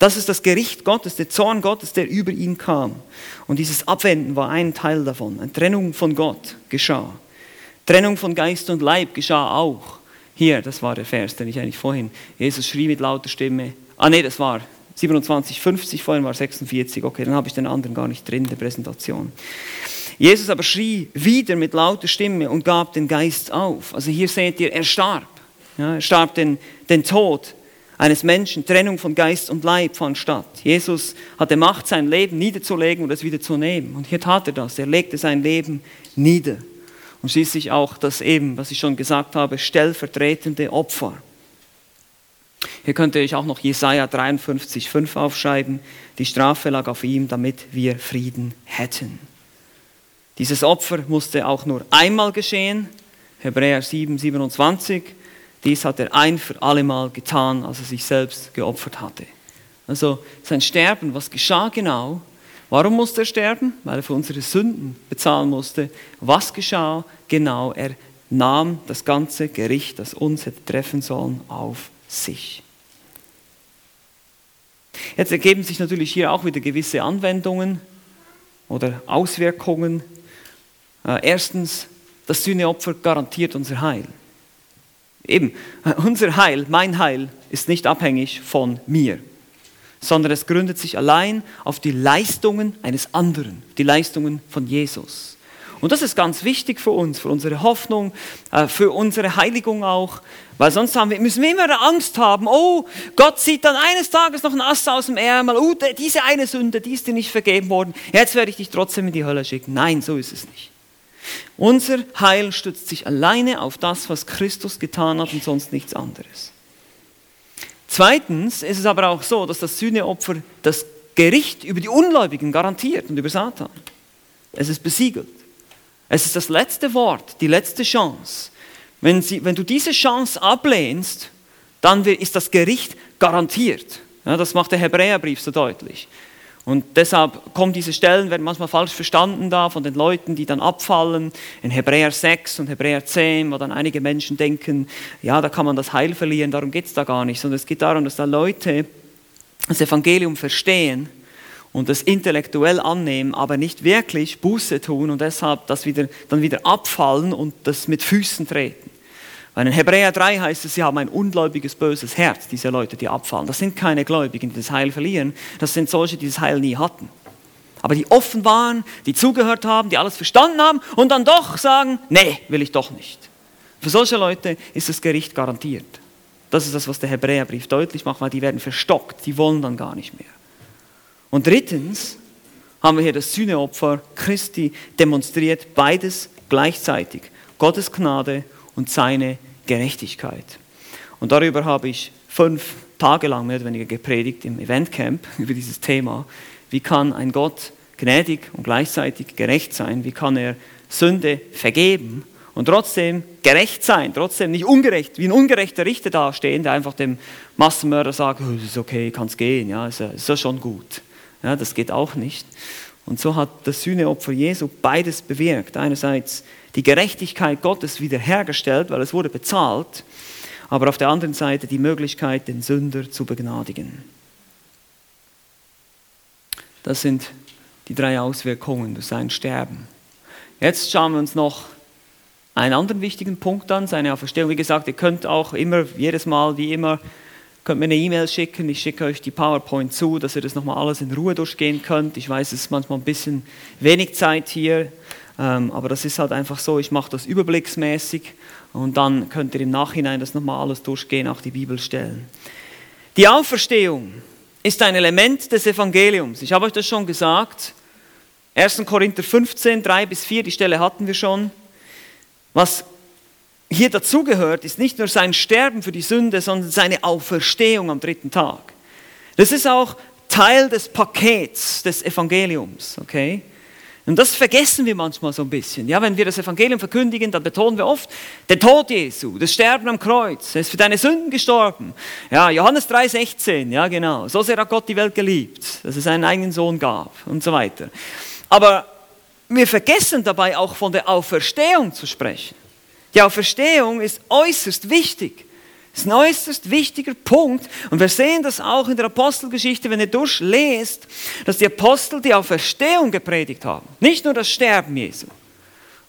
Speaker 1: Das ist das Gericht Gottes, der Zorn Gottes, der über ihn kam. Und dieses Abwenden war ein Teil davon. Eine Trennung von Gott geschah. Trennung von Geist und Leib geschah auch. Hier, das war der Vers, den ich eigentlich vorhin. Jesus schrie mit lauter Stimme. Ah, nee, das war 27, 50, vorhin war 46. Okay, dann habe ich den anderen gar nicht drin, der Präsentation. Jesus aber schrie wieder mit lauter Stimme und gab den Geist auf. Also hier seht ihr, er starb. Ja, er starb den, den Tod eines Menschen, Trennung von Geist und Leib fand statt. Jesus hatte Macht, sein Leben niederzulegen und es wieder zu nehmen. Und hier tat er das. Er legte sein Leben nieder. Und schließlich auch das eben, was ich schon gesagt habe, stellvertretende Opfer. Hier könnte ich auch noch Jesaja 53, 5 aufschreiben. Die Strafe lag auf ihm, damit wir Frieden hätten. Dieses Opfer musste auch nur einmal geschehen. Hebräer 7, 27. Dies hat er ein für allemal getan, als er sich selbst geopfert hatte. Also sein Sterben, was geschah genau? Warum musste er sterben? Weil er für unsere Sünden bezahlen musste. Was geschah genau? Er nahm das ganze Gericht, das uns hätte treffen sollen, auf sich. Jetzt ergeben sich natürlich hier auch wieder gewisse Anwendungen oder Auswirkungen. Äh, erstens, das Sühneopfer garantiert unser Heil. Eben, unser Heil, mein Heil ist nicht abhängig von mir, sondern es gründet sich allein auf die Leistungen eines anderen, die Leistungen von Jesus. Und das ist ganz wichtig für uns, für unsere Hoffnung, äh, für unsere Heiligung auch, weil sonst wir, müssen wir immer Angst haben, oh, Gott zieht dann eines Tages noch einen Ast aus dem Ärmel, oh, diese eine Sünde, die ist dir nicht vergeben worden, jetzt werde ich dich trotzdem in die Hölle schicken. Nein, so ist es nicht. Unser Heil stützt sich alleine auf das, was Christus getan hat und sonst nichts anderes. Zweitens ist es aber auch so, dass das Sühneopfer das Gericht über die Ungläubigen garantiert und über Satan. Es ist besiegelt. Es ist das letzte Wort, die letzte Chance. Wenn, sie, wenn du diese Chance ablehnst, dann ist das Gericht garantiert. Ja, das macht der Hebräerbrief so deutlich. Und deshalb kommen diese Stellen, werden manchmal falsch verstanden da von den Leuten, die dann abfallen. In Hebräer 6 und Hebräer 10, wo dann einige Menschen denken, ja, da kann man das Heil verlieren, darum geht es da gar nicht. Sondern es geht darum, dass da Leute das Evangelium verstehen und das intellektuell annehmen, aber nicht wirklich Buße tun und deshalb das wieder, dann wieder abfallen und das mit Füßen treten. Weil in Hebräer 3 heißt es, sie haben ein ungläubiges, böses Herz, diese Leute, die abfallen. Das sind keine Gläubigen, die das Heil verlieren. Das sind solche, die das Heil nie hatten. Aber die offen waren, die zugehört haben, die alles verstanden haben und dann doch sagen, nee, will ich doch nicht. Für solche Leute ist das Gericht garantiert. Das ist das, was der Hebräerbrief deutlich macht, weil die werden verstockt, die wollen dann gar nicht mehr. Und drittens haben wir hier das Sühneopfer Christi demonstriert, beides gleichzeitig. Gottes Gnade und seine Gerechtigkeit. Und darüber habe ich fünf Tage lang mehr oder weniger gepredigt im Eventcamp über dieses Thema. Wie kann ein Gott gnädig und gleichzeitig gerecht sein? Wie kann er Sünde vergeben und trotzdem gerecht sein, trotzdem nicht ungerecht, wie ein ungerechter Richter dastehen, der einfach dem Massenmörder sagt, oh, ist okay, kann es gehen, ja, ist, ist ja schon gut. Ja, das geht auch nicht. Und so hat das Sühneopfer Jesu beides bewirkt. Einerseits die Gerechtigkeit Gottes wiederhergestellt, weil es wurde bezahlt, aber auf der anderen Seite die Möglichkeit, den Sünder zu begnadigen. Das sind die drei Auswirkungen durch sein Sterben. Jetzt schauen wir uns noch einen anderen wichtigen Punkt an, seine Auferstehung. Wie gesagt, ihr könnt auch immer, jedes Mal, wie immer, könnt mir eine E-Mail schicken. Ich schicke euch die PowerPoint zu, dass ihr das nochmal alles in Ruhe durchgehen könnt. Ich weiß, es ist manchmal ein bisschen wenig Zeit hier. Ähm, aber das ist halt einfach so, ich mache das überblicksmäßig und dann könnt ihr im Nachhinein das nochmal alles durchgehen, auch die Bibelstellen. Die Auferstehung ist ein Element des Evangeliums. Ich habe euch das schon gesagt. 1. Korinther 15, 3 bis 4, die Stelle hatten wir schon. Was hier dazugehört, ist nicht nur sein Sterben für die Sünde, sondern seine Auferstehung am dritten Tag. Das ist auch Teil des Pakets des Evangeliums, okay? Und das vergessen wir manchmal so ein bisschen. Ja, wenn wir das Evangelium verkündigen, dann betonen wir oft den Tod Jesu, das Sterben am Kreuz. Er ist für deine Sünden gestorben. Ja, Johannes 3,16, ja genau. So sehr hat Gott die Welt geliebt, dass es seinen eigenen Sohn gab und so weiter. Aber wir vergessen dabei auch von der Auferstehung zu sprechen. Die Auferstehung ist äußerst wichtig. Das ist ein äußerst wichtiger Punkt. Und wir sehen das auch in der Apostelgeschichte, wenn ihr durchlest, dass die Apostel die Auferstehung gepredigt haben. Nicht nur das Sterben Jesu.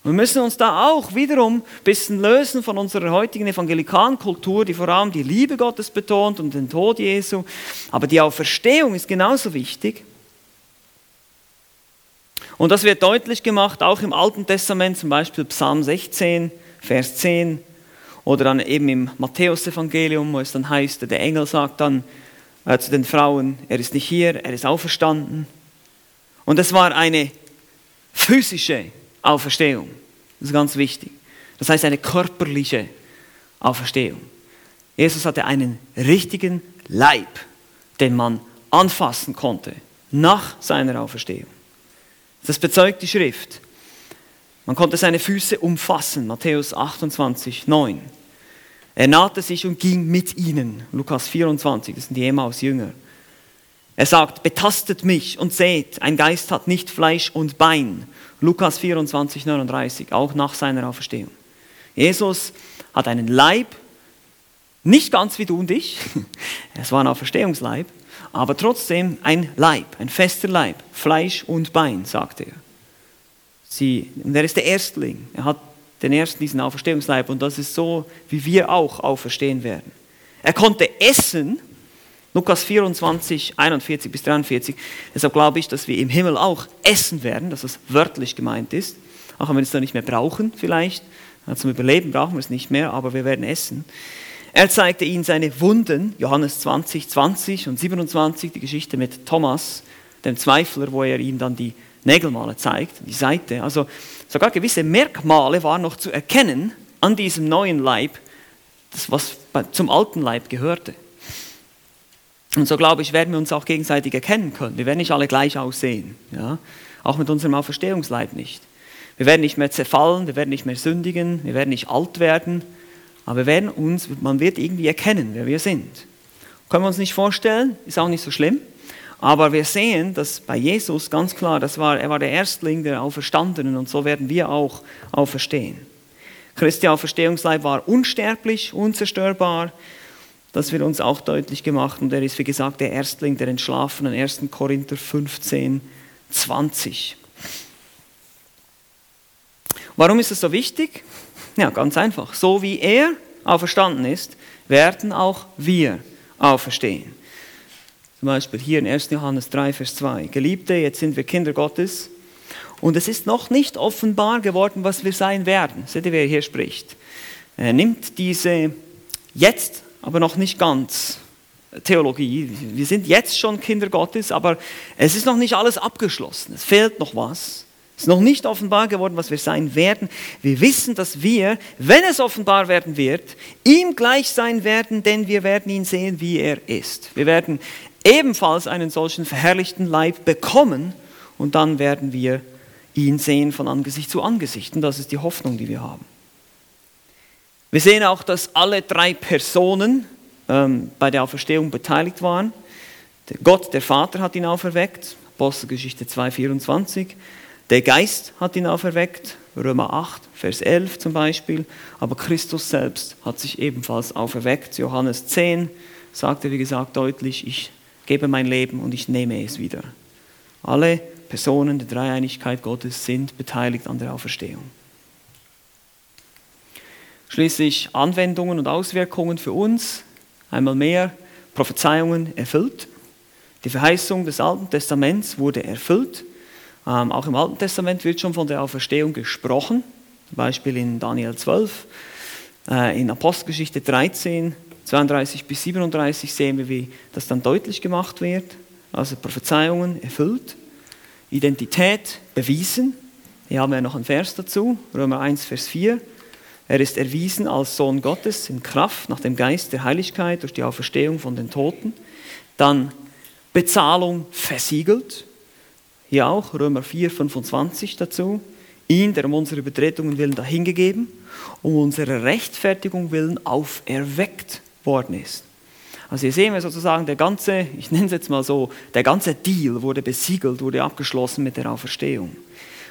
Speaker 1: Wir müssen uns da auch wiederum ein bisschen lösen von unserer heutigen evangelikalen Kultur, die vor allem die Liebe Gottes betont und den Tod Jesu. Aber die Auferstehung ist genauso wichtig. Und das wird deutlich gemacht, auch im Alten Testament, zum Beispiel Psalm 16, Vers 10 oder dann eben im Matthäusevangelium, wo es dann heißt, der Engel sagt dann äh, zu den Frauen, er ist nicht hier, er ist auferstanden. Und es war eine physische Auferstehung. Das ist ganz wichtig. Das heißt eine körperliche Auferstehung. Jesus hatte einen richtigen Leib, den man anfassen konnte nach seiner Auferstehung. Das bezeugt die Schrift. Man konnte seine Füße umfassen, Matthäus 28, 9. Er nahte sich und ging mit ihnen, Lukas 24, das sind die Emmaus-Jünger. Er sagt, betastet mich und seht, ein Geist hat nicht Fleisch und Bein. Lukas 24, 39, auch nach seiner Auferstehung. Jesus hat einen Leib, nicht ganz wie du und ich, es war ein Auferstehungsleib, aber trotzdem ein Leib, ein fester Leib, Fleisch und Bein, sagt er. Sie, und er ist der Erstling, er hat den ersten diesen Auferstehungsleib und das ist so, wie wir auch auferstehen werden. Er konnte essen, Lukas 24, 41 bis 43. Deshalb glaube ich, dass wir im Himmel auch essen werden, dass das wörtlich gemeint ist. Auch wenn wir es dann nicht mehr brauchen, vielleicht. Zum Überleben brauchen wir es nicht mehr, aber wir werden essen. Er zeigte ihnen seine Wunden, Johannes 20, 20 und 27, die Geschichte mit Thomas, dem Zweifler, wo er ihm dann die Nägelmale zeigt, die Seite. Also sogar gewisse Merkmale waren noch zu erkennen an diesem neuen Leib, das was zum alten Leib gehörte. Und so glaube ich, werden wir uns auch gegenseitig erkennen können. Wir werden nicht alle gleich aussehen. Ja? Auch mit unserem Auferstehungsleib nicht. Wir werden nicht mehr zerfallen, wir werden nicht mehr sündigen, wir werden nicht alt werden, aber wir werden uns, man wird irgendwie erkennen, wer wir sind. Können wir uns nicht vorstellen, ist auch nicht so schlimm. Aber wir sehen, dass bei Jesus ganz klar, das war, er war der Erstling der Auferstandenen und so werden wir auch auferstehen. Christi Auferstehungsleib war unsterblich, unzerstörbar. Das wird uns auch deutlich gemacht und er ist, wie gesagt, der Erstling der Entschlafenen, 1. Korinther 15, 20. Warum ist es so wichtig? Ja, ganz einfach. So wie er auferstanden ist, werden auch wir auferstehen. Zum Beispiel hier in 1. Johannes 3, Vers 2. Geliebte, jetzt sind wir Kinder Gottes und es ist noch nicht offenbar geworden, was wir sein werden. Seht ihr, wer hier spricht? Er nimmt diese jetzt aber noch nicht ganz Theologie. Wir sind jetzt schon Kinder Gottes, aber es ist noch nicht alles abgeschlossen. Es fehlt noch was. Es ist noch nicht offenbar geworden, was wir sein werden. Wir wissen, dass wir, wenn es offenbar werden wird, ihm gleich sein werden, denn wir werden ihn sehen, wie er ist. Wir werden ebenfalls einen solchen verherrlichten Leib bekommen und dann werden wir ihn sehen von Angesicht zu Angesicht. Und das ist die Hoffnung, die wir haben. Wir sehen auch, dass alle drei Personen ähm, bei der Auferstehung beteiligt waren. Der Gott, der Vater, hat ihn auferweckt, Apostelgeschichte 2,24. Der Geist hat ihn auferweckt, Römer 8, Vers 11 zum Beispiel. Aber Christus selbst hat sich ebenfalls auferweckt. Johannes 10 sagte, wie gesagt, deutlich, ich gebe mein Leben und ich nehme es wieder. Alle Personen der Dreieinigkeit Gottes sind beteiligt an der Auferstehung. Schließlich Anwendungen und Auswirkungen für uns, einmal mehr Prophezeiungen erfüllt. Die Verheißung des Alten Testaments wurde erfüllt. Ähm, auch im Alten Testament wird schon von der Auferstehung gesprochen, zum Beispiel in Daniel 12. Äh, in Apostelgeschichte 13, 32 bis 37 sehen wir, wie das dann deutlich gemacht wird. Also Prophezeiungen erfüllt, Identität bewiesen. Hier haben wir noch einen Vers dazu, Römer 1, Vers 4. Er ist erwiesen als Sohn Gottes in Kraft nach dem Geist der Heiligkeit durch die Auferstehung von den Toten. Dann Bezahlung versiegelt. Hier auch Römer 4, 25 dazu. Ihn, der um unsere Übertretungen willen dahingegeben, um unsere Rechtfertigung willen auferweckt worden ist. Also hier sehen wir sozusagen der ganze, ich nenne es jetzt mal so, der ganze Deal wurde besiegelt, wurde abgeschlossen mit der Auferstehung.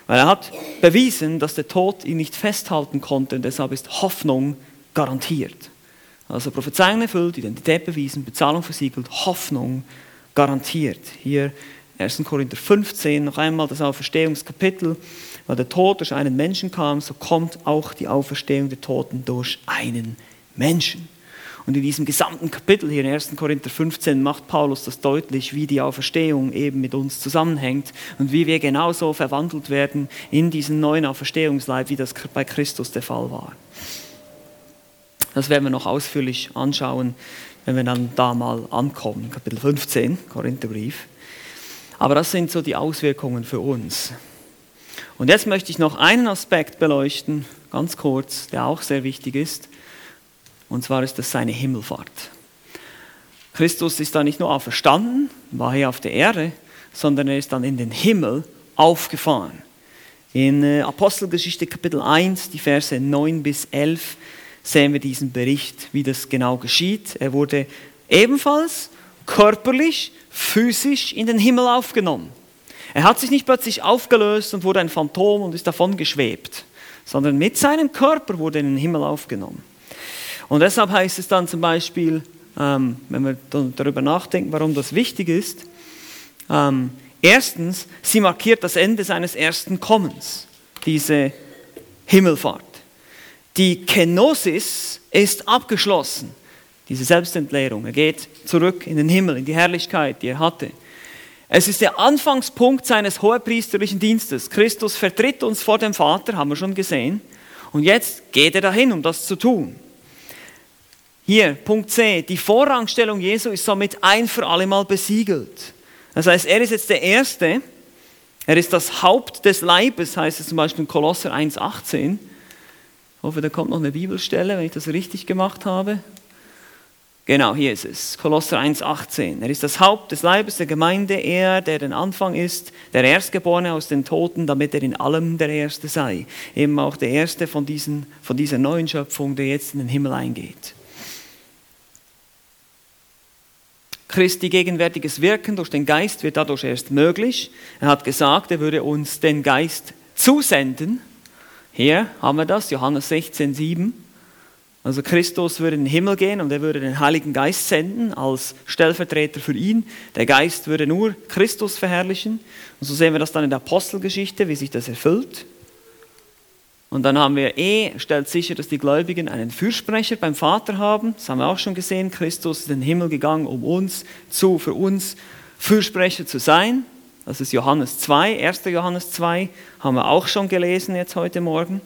Speaker 1: Weil er hat bewiesen, dass der Tod ihn nicht festhalten konnte und deshalb ist Hoffnung garantiert. Also Prophezeiung erfüllt, Identität bewiesen, Bezahlung versiegelt, Hoffnung garantiert. Hier 1. Korinther 15, noch einmal das Auferstehungskapitel, weil der Tod durch einen Menschen kam, so kommt auch die Auferstehung der Toten durch einen Menschen. Und in diesem gesamten Kapitel hier in 1. Korinther 15 macht Paulus das deutlich, wie die Auferstehung eben mit uns zusammenhängt und wie wir genauso verwandelt werden in diesen neuen Auferstehungsleib, wie das bei Christus der Fall war. Das werden wir noch ausführlich anschauen, wenn wir dann da mal ankommen, Kapitel 15, Korintherbrief. Aber das sind so die Auswirkungen für uns. Und jetzt möchte ich noch einen Aspekt beleuchten, ganz kurz, der auch sehr wichtig ist. Und zwar ist das seine Himmelfahrt. Christus ist da nicht nur auferstanden, war hier auf der Erde, sondern er ist dann in den Himmel aufgefahren. In äh, Apostelgeschichte Kapitel 1, die Verse 9 bis 11, sehen wir diesen Bericht, wie das genau geschieht. Er wurde ebenfalls körperlich, physisch in den Himmel aufgenommen. Er hat sich nicht plötzlich aufgelöst und wurde ein Phantom und ist davon geschwebt, sondern mit seinem Körper wurde er in den Himmel aufgenommen. Und deshalb heißt es dann zum Beispiel, ähm, wenn wir darüber nachdenken, warum das wichtig ist, ähm, erstens, sie markiert das Ende seines ersten Kommens, diese Himmelfahrt. Die Kenosis ist abgeschlossen, diese Selbstentleerung. Er geht zurück in den Himmel, in die Herrlichkeit, die er hatte. Es ist der Anfangspunkt seines hohepriesterlichen Dienstes. Christus vertritt uns vor dem Vater, haben wir schon gesehen. Und jetzt geht er dahin, um das zu tun. Hier, Punkt C, die Vorrangstellung Jesu ist somit ein für alle Mal besiegelt. Das heißt, er ist jetzt der Erste, er ist das Haupt des Leibes, heißt es zum Beispiel in Kolosser 1,18. Ich hoffe, da kommt noch eine Bibelstelle, wenn ich das richtig gemacht habe. Genau, hier ist es. Kolosser 1,18. Er ist das Haupt des Leibes der Gemeinde, er, der den Anfang ist, der Erstgeborene aus den Toten, damit er in allem der Erste sei. Eben auch der Erste von, diesen, von dieser neuen Schöpfung, der jetzt in den Himmel eingeht. Christi gegenwärtiges Wirken durch den Geist wird dadurch erst möglich. Er hat gesagt, er würde uns den Geist zusenden. Hier haben wir das, Johannes 16, 7. Also Christus würde in den Himmel gehen und er würde den Heiligen Geist senden als Stellvertreter für ihn. Der Geist würde nur Christus verherrlichen. Und so sehen wir das dann in der Apostelgeschichte, wie sich das erfüllt. Und dann haben wir E, stellt sicher, dass die Gläubigen einen Fürsprecher beim Vater haben. Das haben wir auch schon gesehen. Christus ist in den Himmel gegangen, um uns zu, für uns Fürsprecher zu sein. Das ist Johannes 2, 1. Johannes 2, haben wir auch schon gelesen jetzt heute Morgen.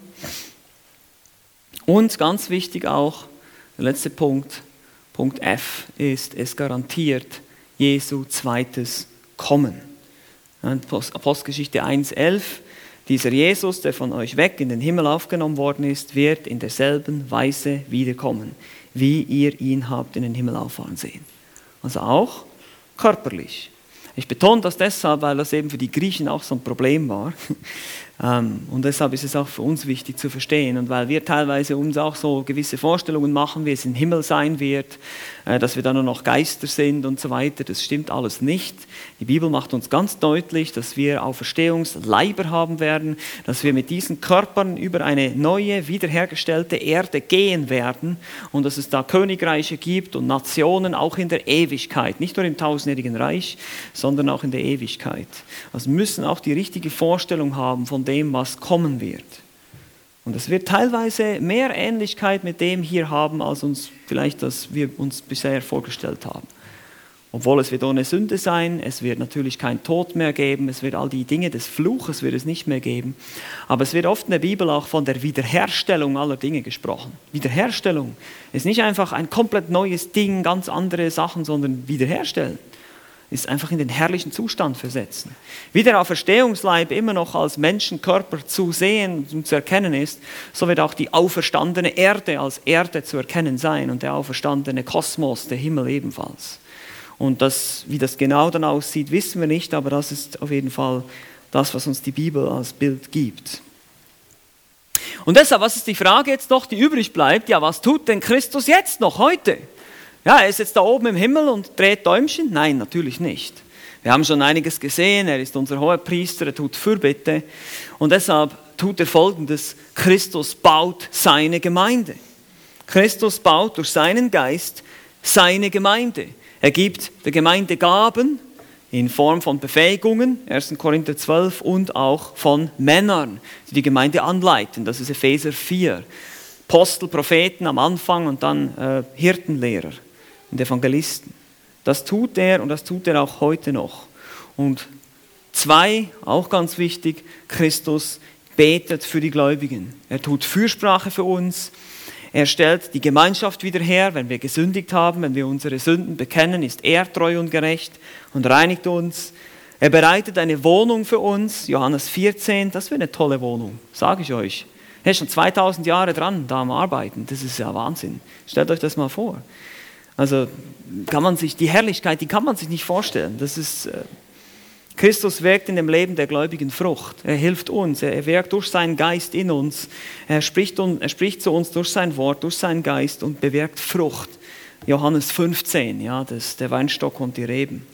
Speaker 1: Und ganz wichtig auch, der letzte Punkt, Punkt F, ist, es garantiert Jesu zweites Kommen. Apostelgeschichte 1, 11 dieser Jesus, der von euch weg in den Himmel aufgenommen worden ist, wird in derselben Weise wiederkommen, wie ihr ihn habt in den Himmel auffahren sehen. Also auch körperlich. Ich betone das deshalb, weil das eben für die Griechen auch so ein Problem war. Ähm, und deshalb ist es auch für uns wichtig zu verstehen. Und weil wir teilweise uns auch so gewisse Vorstellungen machen, wie es im Himmel sein wird, äh, dass wir dann nur noch Geister sind und so weiter, das stimmt alles nicht. Die Bibel macht uns ganz deutlich, dass wir Auferstehungsleiber haben werden, dass wir mit diesen Körpern über eine neue, wiederhergestellte Erde gehen werden und dass es da Königreiche gibt und Nationen auch in der Ewigkeit, nicht nur im tausendjährigen Reich, sondern auch in der Ewigkeit. Also müssen auch die richtige Vorstellung haben von dem, was kommen wird. Und es wird teilweise mehr Ähnlichkeit mit dem hier haben, als uns vielleicht das wir uns bisher vorgestellt haben. Obwohl es wird ohne Sünde sein, es wird natürlich kein Tod mehr geben, es wird all die Dinge des Fluches wird es nicht mehr geben. Aber es wird oft in der Bibel auch von der Wiederherstellung aller Dinge gesprochen. Wiederherstellung ist nicht einfach ein komplett neues Ding, ganz andere Sachen, sondern wiederherstellen ist einfach in den herrlichen Zustand versetzen. Wie der Auferstehungsleib immer noch als Menschenkörper zu sehen und zu erkennen ist, so wird auch die auferstandene Erde als Erde zu erkennen sein und der auferstandene Kosmos, der Himmel ebenfalls. Und das, wie das genau dann aussieht, wissen wir nicht, aber das ist auf jeden Fall das, was uns die Bibel als Bild gibt. Und deshalb, was ist die Frage jetzt noch, die übrig bleibt? Ja, was tut denn Christus jetzt noch heute? Ja, er ist jetzt da oben im Himmel und dreht Däumchen? Nein, natürlich nicht. Wir haben schon einiges gesehen, er ist unser hoher Priester, er tut Fürbitte und deshalb tut er folgendes, Christus baut seine Gemeinde. Christus baut durch seinen Geist seine Gemeinde. Er gibt der Gemeinde Gaben in Form von Befähigungen, 1. Korinther 12, und auch von Männern, die die Gemeinde anleiten. Das ist Epheser 4. Apostel, Propheten am Anfang und dann äh, Hirtenlehrer und Evangelisten. Das tut er und das tut er auch heute noch. Und zwei, auch ganz wichtig, Christus betet für die Gläubigen. Er tut Fürsprache für uns. Er stellt die Gemeinschaft wieder her, wenn wir gesündigt haben, wenn wir unsere Sünden bekennen, ist er treu und gerecht und reinigt uns. Er bereitet eine Wohnung für uns, Johannes 14, das wäre eine tolle Wohnung, sage ich euch. Er ist schon 2000 Jahre dran, da am Arbeiten, das ist ja Wahnsinn. Stellt euch das mal vor. Also kann man sich, die Herrlichkeit, die kann man sich nicht vorstellen. Das ist, äh, Christus wirkt in dem Leben der Gläubigen Frucht. Er hilft uns, er wirkt durch seinen Geist in uns. Er spricht, er spricht zu uns durch sein Wort, durch seinen Geist und bewirkt Frucht. Johannes 15, ja, das, der Weinstock und die Reben.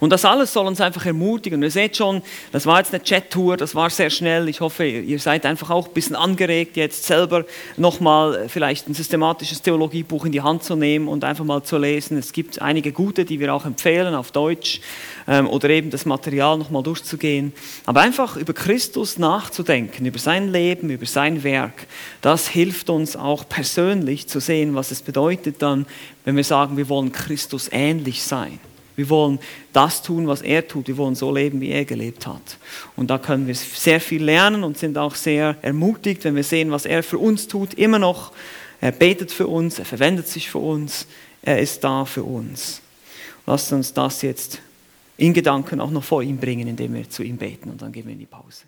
Speaker 1: Und das alles soll uns einfach ermutigen. ihr seht schon, das war jetzt eine Chat-Tour, das war sehr schnell. Ich hoffe, ihr seid einfach auch ein bisschen angeregt, jetzt selber nochmal vielleicht ein systematisches Theologiebuch in die Hand zu nehmen und einfach mal zu lesen. Es gibt einige gute, die wir auch empfehlen auf Deutsch ähm, oder eben das Material nochmal durchzugehen. Aber einfach über Christus nachzudenken, über sein Leben, über sein Werk, das hilft uns auch persönlich zu sehen, was es bedeutet dann, wenn wir sagen, wir wollen Christus ähnlich sein. Wir wollen das tun, was er tut. Wir wollen so leben, wie er gelebt hat. Und da können wir sehr viel lernen und sind auch sehr ermutigt, wenn wir sehen, was er für uns tut. Immer noch, er betet für uns, er verwendet sich für uns, er ist da für uns. Lasst uns das jetzt in Gedanken auch noch vor ihm bringen, indem wir zu ihm beten und dann gehen wir in die Pause.